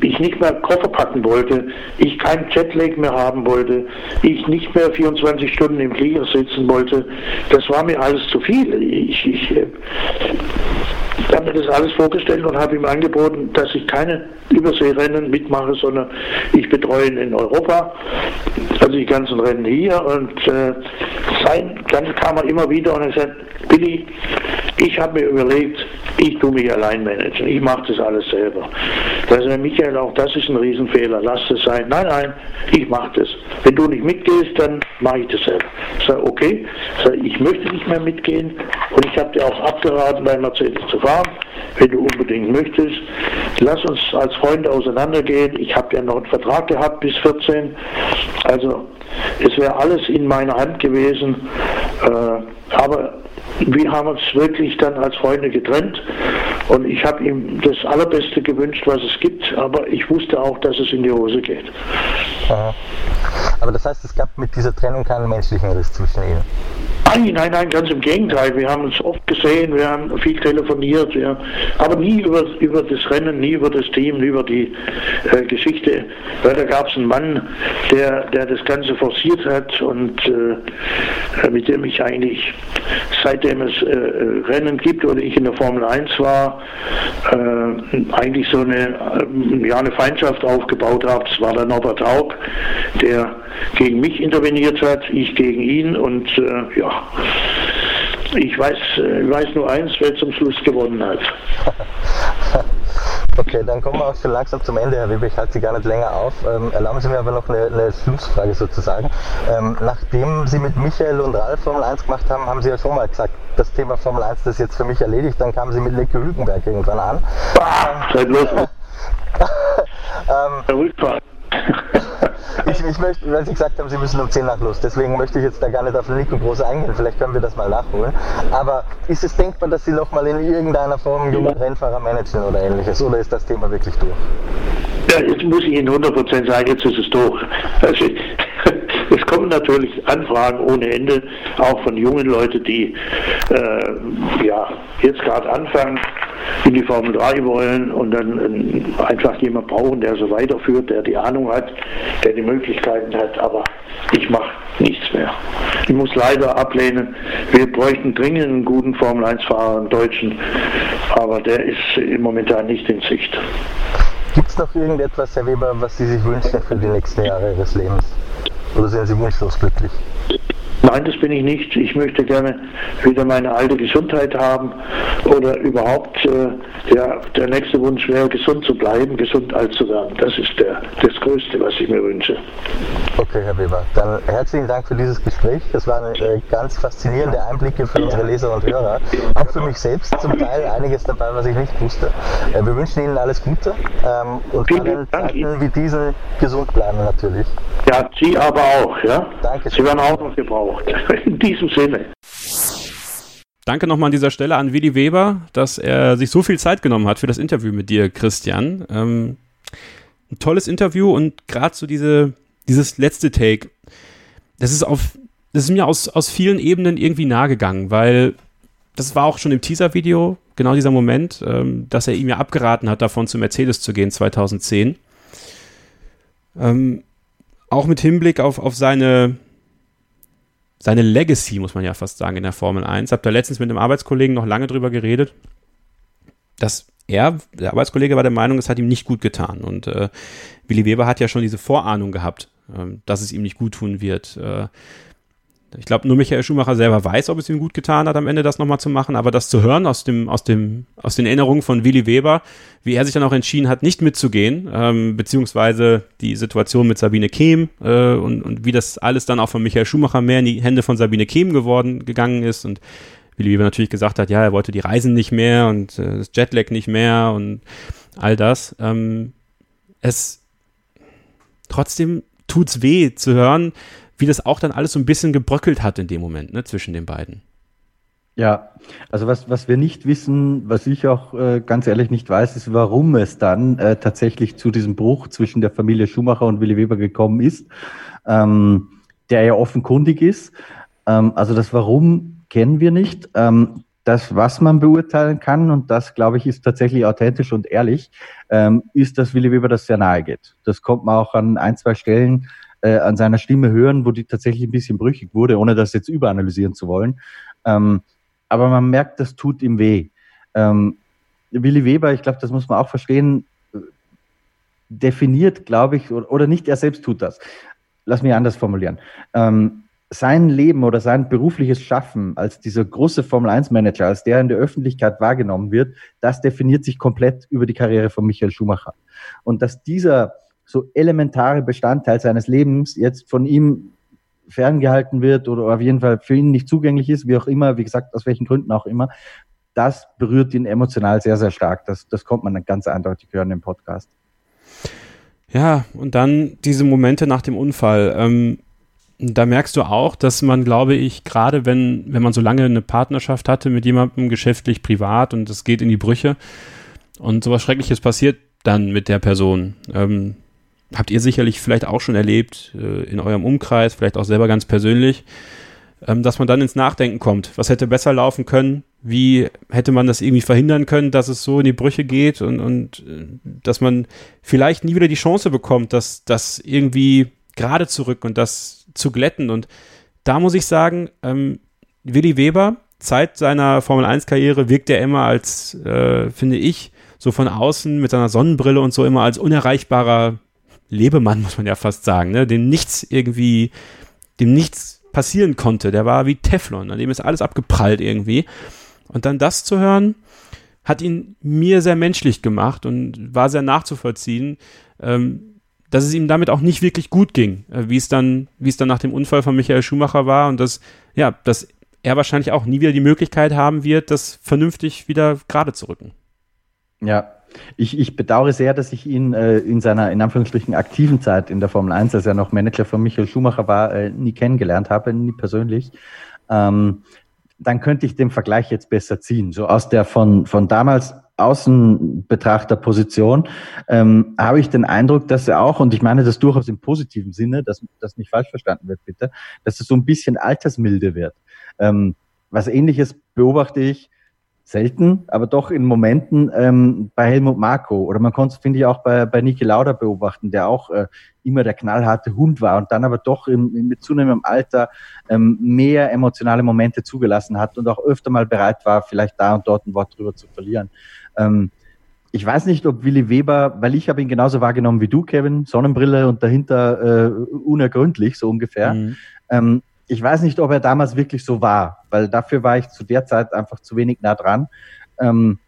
ich nicht mehr Koffer packen wollte, ich keinen Jetlag mehr haben wollte, ich nicht mehr 24 Stunden im Flieger sitzen wollte, das war mir alles zu viel. Ich, ich äh, habe mir das alles vorgestellt und habe ihm angeboten, dass ich keine Überseerennen mitmache, sondern ich betreue ihn in Europa, also die ganzen Rennen hier und äh, sein, dann kam er immer wieder und er sagt, Billy, Ich habe mir überlegt, ich tue mich allein managen, ich mache das alles selber. Da sagt Michael, auch das ist ein Riesenfehler, lass das sein. Nein, nein, ich mache das. Wenn du nicht mitgehst, dann mache ich das selber. Ich sage, okay, ich, sage, ich möchte nicht mehr mitgehen und ich habe dir auch abgeraten, bei Mercedes zu fahren, wenn du unbedingt möchtest. Lass uns als Freunde auseinandergehen. Ich habe ja noch einen Vertrag gehabt bis 14. Also es wäre alles in meiner Hand gewesen. Äh, aber wir haben uns wirklich dann als Freunde getrennt und ich habe ihm das Allerbeste gewünscht, was es gibt, aber ich wusste auch, dass es in die Hose geht. Aha. Aber das heißt, es gab mit dieser Trennung keinen menschlichen Riss zwischen ihnen? Nein, nein, nein, ganz im Gegenteil. Wir haben uns oft gesehen, wir haben viel telefoniert, ja. aber nie über, über das Rennen, nie über das Team, nie über die äh, Geschichte. Weil da gab es einen Mann, der, der das Ganze forciert hat und äh, mit dem ich eigentlich, seitdem es äh, Rennen gibt oder ich in der Formel 1 war, äh, eigentlich so eine, äh, ja, eine Feindschaft aufgebaut habe. Das war der Norbert Haug, der gegen mich interveniert hat, ich gegen ihn und äh, ja, ich weiß, äh, ich weiß nur eins, wer zum Schluss gewonnen hat. Okay, dann kommen wir auch schon langsam zum Ende, Herr Weber. Ich halte Sie gar nicht länger auf. Ähm, erlauben Sie mir aber noch eine, eine Schlussfrage sozusagen. Ähm, nachdem Sie mit Michael und Ralf Formel 1 gemacht haben, haben Sie ja schon mal gesagt, das Thema Formel 1 ist jetzt für mich erledigt. Dann kamen Sie mit Lecke Hülkenberg irgendwann an. Ah, seid los. ähm, ich, ich möchte, weil Sie gesagt haben, Sie müssen um 10 nach los. Deswegen möchte ich jetzt da gar nicht auf Nico groß eingehen. Vielleicht können wir das mal nachholen. Aber ist es denkbar, dass Sie noch mal in irgendeiner Form einen jungen Rennfahrer managen oder ähnliches? Oder ist das Thema wirklich durch? Ja, jetzt muss ich Ihnen 100% sagen, jetzt ist es durch. Also, es kommen natürlich Anfragen ohne Ende, auch von jungen Leuten, die äh, ja, jetzt gerade anfangen, in die Formel 3 wollen und dann äh, einfach jemand brauchen, der so weiterführt, der die Ahnung hat, der die Möglichkeiten hat, aber ich mache nichts mehr. Ich muss leider ablehnen, wir bräuchten dringend einen guten Formel 1-Fahrer, einen Deutschen, aber der ist Momentan nicht in Sicht. Gibt es noch irgendetwas, Herr Weber, was Sie sich wünschen für die nächsten Jahre Ihres Lebens? Oder sind Sie wunschlos glücklich? Nein, das bin ich nicht. Ich möchte gerne wieder meine alte Gesundheit haben oder überhaupt, äh, ja, der nächste Wunsch wäre, gesund zu bleiben, gesund alt zu werden. Das ist der, das Größte, was ich mir wünsche. Okay, Herr Weber, dann herzlichen Dank für dieses Gespräch. Das waren äh, ganz faszinierende Einblicke für unsere Leser und Hörer. Auch für mich selbst zum Teil einiges dabei, was ich nicht wusste. Äh, wir wünschen Ihnen alles Gute ähm, und Vielen Zeiten wie diesen gesund bleiben natürlich. Ja, Sie aber auch, ja? Danke. Sie werden auch noch gebraucht. In diesem Sinne. Danke nochmal an dieser Stelle an Willi Weber, dass er sich so viel Zeit genommen hat für das Interview mit dir, Christian. Ähm, ein tolles Interview und gerade so diese, dieses letzte Take, das ist auf, das ist mir aus, aus vielen Ebenen irgendwie nahegegangen, weil das war auch schon im Teaser-Video, genau dieser Moment, ähm, dass er ihm ja abgeraten hat, davon zu Mercedes zu gehen 2010. Ähm, auch mit Hinblick auf, auf seine, seine Legacy, muss man ja fast sagen, in der Formel 1. Hab da letztens mit einem Arbeitskollegen noch lange drüber geredet, dass er, der Arbeitskollege war der Meinung, es hat ihm nicht gut getan. Und äh, Willi Weber hat ja schon diese Vorahnung gehabt, ähm, dass es ihm nicht gut tun wird. Äh, ich glaube, nur Michael Schumacher selber weiß, ob es ihm gut getan hat, am Ende das nochmal zu machen, aber das zu hören aus, dem, aus, dem, aus den Erinnerungen von Willi Weber, wie er sich dann auch entschieden hat, nicht mitzugehen, ähm, beziehungsweise die Situation mit Sabine Kehm äh, und, und wie das alles dann auch von Michael Schumacher mehr in die Hände von Sabine Kehm geworden gegangen ist und Willi Weber natürlich gesagt hat, ja, er wollte die Reisen nicht mehr und äh, das Jetlag nicht mehr und all das. Ähm, es trotzdem tut's weh zu hören, wie das auch dann alles so ein bisschen gebröckelt hat in dem Moment, ne, zwischen den beiden. Ja, also was, was wir nicht wissen, was ich auch äh, ganz ehrlich nicht weiß, ist, warum es dann äh, tatsächlich zu diesem Bruch zwischen der Familie Schumacher und Willi Weber gekommen ist, ähm, der ja offenkundig ist. Ähm, also das Warum kennen wir nicht. Ähm, das, was man beurteilen kann, und das, glaube ich, ist tatsächlich authentisch und ehrlich, ähm, ist, dass Willi Weber das sehr nahe geht. Das kommt man auch an ein, zwei Stellen äh, an seiner Stimme hören, wo die tatsächlich ein bisschen brüchig wurde, ohne das jetzt überanalysieren zu wollen. Ähm, aber man merkt, das tut ihm weh. Ähm, Willi Weber, ich glaube, das muss man auch verstehen, definiert, glaube ich, oder, oder, nicht er selbst tut das. Lass mich anders formulieren. Ähm, sein Leben oder sein berufliches Schaffen als dieser große Formel-1-Manager, als der in der Öffentlichkeit wahrgenommen wird, das definiert sich komplett über die Karriere von Michael Schumacher. Und dass dieser so elementare Bestandteil seines Lebens jetzt von ihm ferngehalten wird oder auf jeden Fall für ihn nicht zugänglich ist, wie auch immer, wie gesagt, aus welchen Gründen auch immer, das berührt ihn emotional sehr, sehr stark. Das, das kommt man dann ganz eindeutig hören im Podcast. Ja, und dann diese Momente nach dem Unfall. Ähm, da merkst du auch, dass man, glaube ich, gerade wenn, wenn man so lange eine Partnerschaft hatte mit jemandem, geschäftlich, privat und es geht in die Brüche und sowas Schreckliches passiert dann mit der Person. Ähm, habt ihr sicherlich vielleicht auch schon erlebt, äh, in eurem Umkreis, vielleicht auch selber ganz persönlich, ähm, dass man dann ins Nachdenken kommt. Was hätte besser laufen können? Wie hätte man das irgendwie verhindern können, dass es so in die Brüche geht und, und äh, dass man vielleicht nie wieder die Chance bekommt, dass das irgendwie gerade zurück und das zu glätten. Und da muss ich sagen, ähm, Willi Weber, Zeit seiner Formel-1-Karriere wirkt er immer als, äh, finde ich, so von außen mit seiner Sonnenbrille und so immer als unerreichbarer Lebemann, muss man ja fast sagen, ne? dem nichts irgendwie, dem nichts passieren konnte. Der war wie Teflon, an dem ist alles abgeprallt irgendwie. Und dann das zu hören, hat ihn mir sehr menschlich gemacht und war sehr nachzuvollziehen, ähm, dass es ihm damit auch nicht wirklich gut ging, äh, wie es dann, wie es dann nach dem Unfall von Michael Schumacher war und dass, ja, dass er wahrscheinlich auch nie wieder die Möglichkeit haben wird, das vernünftig wieder gerade zu rücken. Ja, ich, ich bedauere sehr, dass ich ihn äh, in seiner, in Anführungsstrichen, aktiven Zeit in der Formel 1, als er noch Manager von Michael Schumacher war, äh, nie kennengelernt habe, nie persönlich. Ähm, dann könnte ich den Vergleich jetzt besser ziehen. So aus der von, von damals Außenbetrachterposition ähm, habe ich den Eindruck, dass er auch, und ich meine das durchaus im positiven Sinne, dass das nicht falsch verstanden wird, bitte, dass es so ein bisschen altersmilde wird. Ähm, was ähnliches beobachte ich selten, aber doch in Momenten ähm, bei Helmut Marko oder man konnte es, finde ich, auch bei, bei Niki Lauda beobachten, der auch äh, immer der knallharte Hund war und dann aber doch im, mit zunehmendem Alter ähm, mehr emotionale Momente zugelassen hat und auch öfter mal bereit war, vielleicht da und dort ein Wort drüber zu verlieren. Ähm, ich weiß nicht, ob Willi Weber, weil ich habe ihn genauso wahrgenommen wie du, Kevin, Sonnenbrille und dahinter äh, unergründlich, so ungefähr. Mhm. Ähm, ich weiß nicht, ob er damals wirklich so war, weil dafür war ich zu der Zeit einfach zu wenig nah dran. Ähm,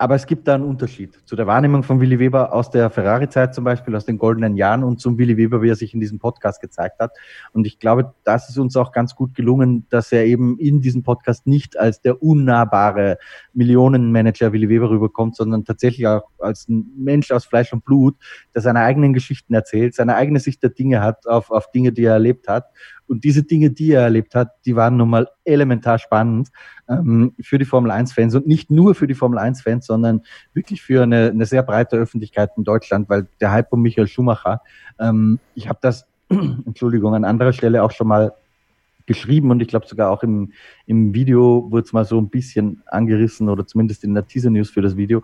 aber es gibt da einen Unterschied zu der Wahrnehmung von Willy Weber aus der Ferrari-Zeit zum Beispiel, aus den goldenen Jahren und zum Willy Weber, wie er sich in diesem Podcast gezeigt hat. Und ich glaube, das ist uns auch ganz gut gelungen, dass er eben in diesem Podcast nicht als der unnahbare Millionenmanager Willy Weber rüberkommt, sondern tatsächlich auch als ein Mensch aus Fleisch und Blut, der seine eigenen Geschichten erzählt, seine eigene Sicht der Dinge hat auf, auf Dinge, die er erlebt hat und diese Dinge, die er erlebt hat, die waren nun mal elementar spannend ähm, für die Formel 1-Fans und nicht nur für die Formel 1-Fans, sondern wirklich für eine, eine sehr breite Öffentlichkeit in Deutschland, weil der Hype um Michael Schumacher, ähm, ich habe das, Entschuldigung, an anderer Stelle auch schon mal geschrieben und ich glaube sogar auch im, im Video wurde es mal so ein bisschen angerissen oder zumindest in der Teaser News für das Video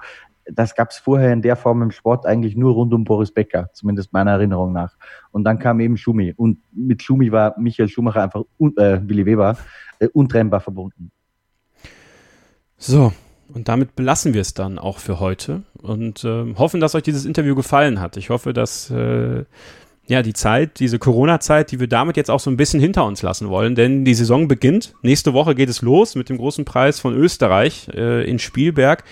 das gab es vorher in der Form im Sport eigentlich nur rund um Boris Becker, zumindest meiner Erinnerung nach. Und dann kam eben Schumi. Und mit Schumi war Michael Schumacher einfach, äh, Willi Weber, äh, untrennbar verbunden. So, und damit belassen wir es dann auch für heute und äh, hoffen, dass euch dieses Interview gefallen hat. Ich hoffe, dass äh, ja die Zeit, diese Corona-Zeit, die wir damit jetzt auch so ein bisschen hinter uns lassen wollen, denn die Saison beginnt. Nächste Woche geht es los mit dem großen Preis von Österreich äh, in Spielberg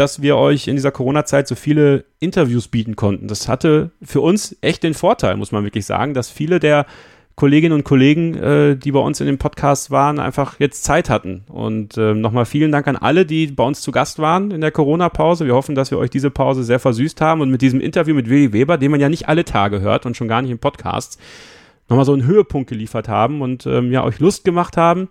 dass wir euch in dieser Corona-Zeit so viele Interviews bieten konnten. Das hatte für uns echt den Vorteil, muss man wirklich sagen, dass viele der Kolleginnen und Kollegen, äh, die bei uns in dem Podcast waren, einfach jetzt Zeit hatten. Und äh, nochmal vielen Dank an alle, die bei uns zu Gast waren in der Corona-Pause. Wir hoffen, dass wir euch diese Pause sehr versüßt haben und mit diesem Interview mit Willi Weber, den man ja nicht alle Tage hört und schon gar nicht im Podcast, nochmal so einen Höhepunkt geliefert haben und ähm, ja, euch Lust gemacht haben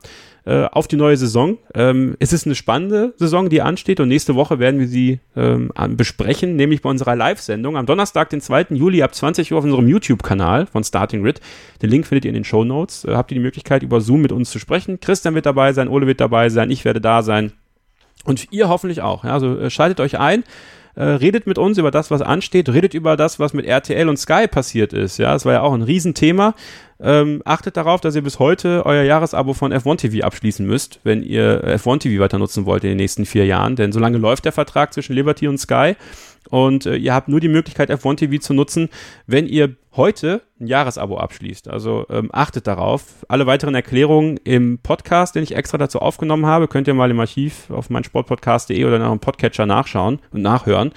äh, auf die neue Saison. Ähm, es ist eine spannende Saison, die ansteht und nächste Woche werden wir sie ähm, besprechen, nämlich bei unserer Live-Sendung am Donnerstag, den 2. Juli ab 20 Uhr auf unserem YouTube-Kanal von Starting Grid. Den Link findet ihr in den Show Notes. Äh, habt ihr die Möglichkeit, über Zoom mit uns zu sprechen. Christian wird dabei sein, Ole wird dabei sein, ich werde da sein. Und ihr hoffentlich auch. Ja, also äh, schaltet euch ein. Äh, redet mit uns über das, was ansteht, redet über das, was mit RTL und Sky passiert ist. Ja, das war ja auch ein Riesenthema. Ähm, achtet darauf, dass ihr bis heute euer Jahresabo von F1 TV abschließen müsst, wenn ihr F1 TV weiter nutzen wollt in den nächsten vier Jahren, denn solange läuft der Vertrag zwischen Liberty und Sky. Und äh, ihr habt nur die Möglichkeit, F1 TV zu nutzen, wenn ihr heute ein Jahresabo abschließt. Also ähm, achtet darauf. Alle weiteren Erklärungen im Podcast, den ich extra dazu aufgenommen habe, könnt ihr mal im Archiv auf meinsportpodcast.de oder in eurem Podcatcher nachschauen und nachhören.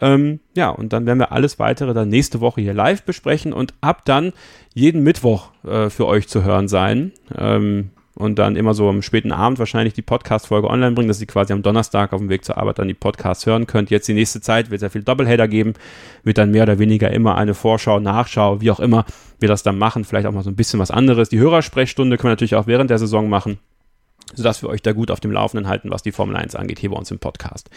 Ähm, ja, und dann werden wir alles weitere dann nächste Woche hier live besprechen und ab dann jeden Mittwoch äh, für euch zu hören sein. Ähm, und dann immer so am späten Abend wahrscheinlich die Podcast-Folge online bringen, dass ihr quasi am Donnerstag auf dem Weg zur Arbeit dann die Podcasts hören könnt. Jetzt die nächste Zeit wird sehr viel Doubleheader geben, wird dann mehr oder weniger immer eine Vorschau, Nachschau, wie auch immer wir das dann machen. Vielleicht auch mal so ein bisschen was anderes. Die Hörersprechstunde können wir natürlich auch während der Saison machen, sodass wir euch da gut auf dem Laufenden halten, was die Formel 1 angeht, hier bei uns im Podcast.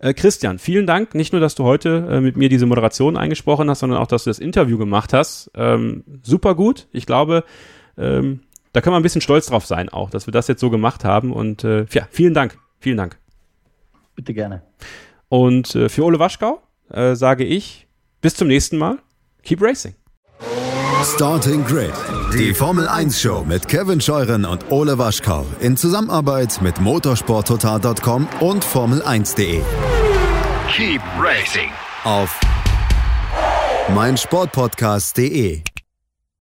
Äh, Christian, vielen Dank. Nicht nur, dass du heute äh, mit mir diese Moderation eingesprochen hast, sondern auch, dass du das Interview gemacht hast. Ähm, super gut. Ich glaube, ähm, da können wir ein bisschen stolz drauf sein, auch, dass wir das jetzt so gemacht haben. Und äh, ja, vielen Dank. Vielen Dank. Bitte gerne. Und äh, für Ole Waschkau äh, sage ich bis zum nächsten Mal. Keep racing. Starting Grid, die Formel 1 Show mit Kevin Scheuren und Ole Waschkau in Zusammenarbeit mit motorsporttotal.com und Formel1.de. Keep racing. Auf meinsportpodcast.de.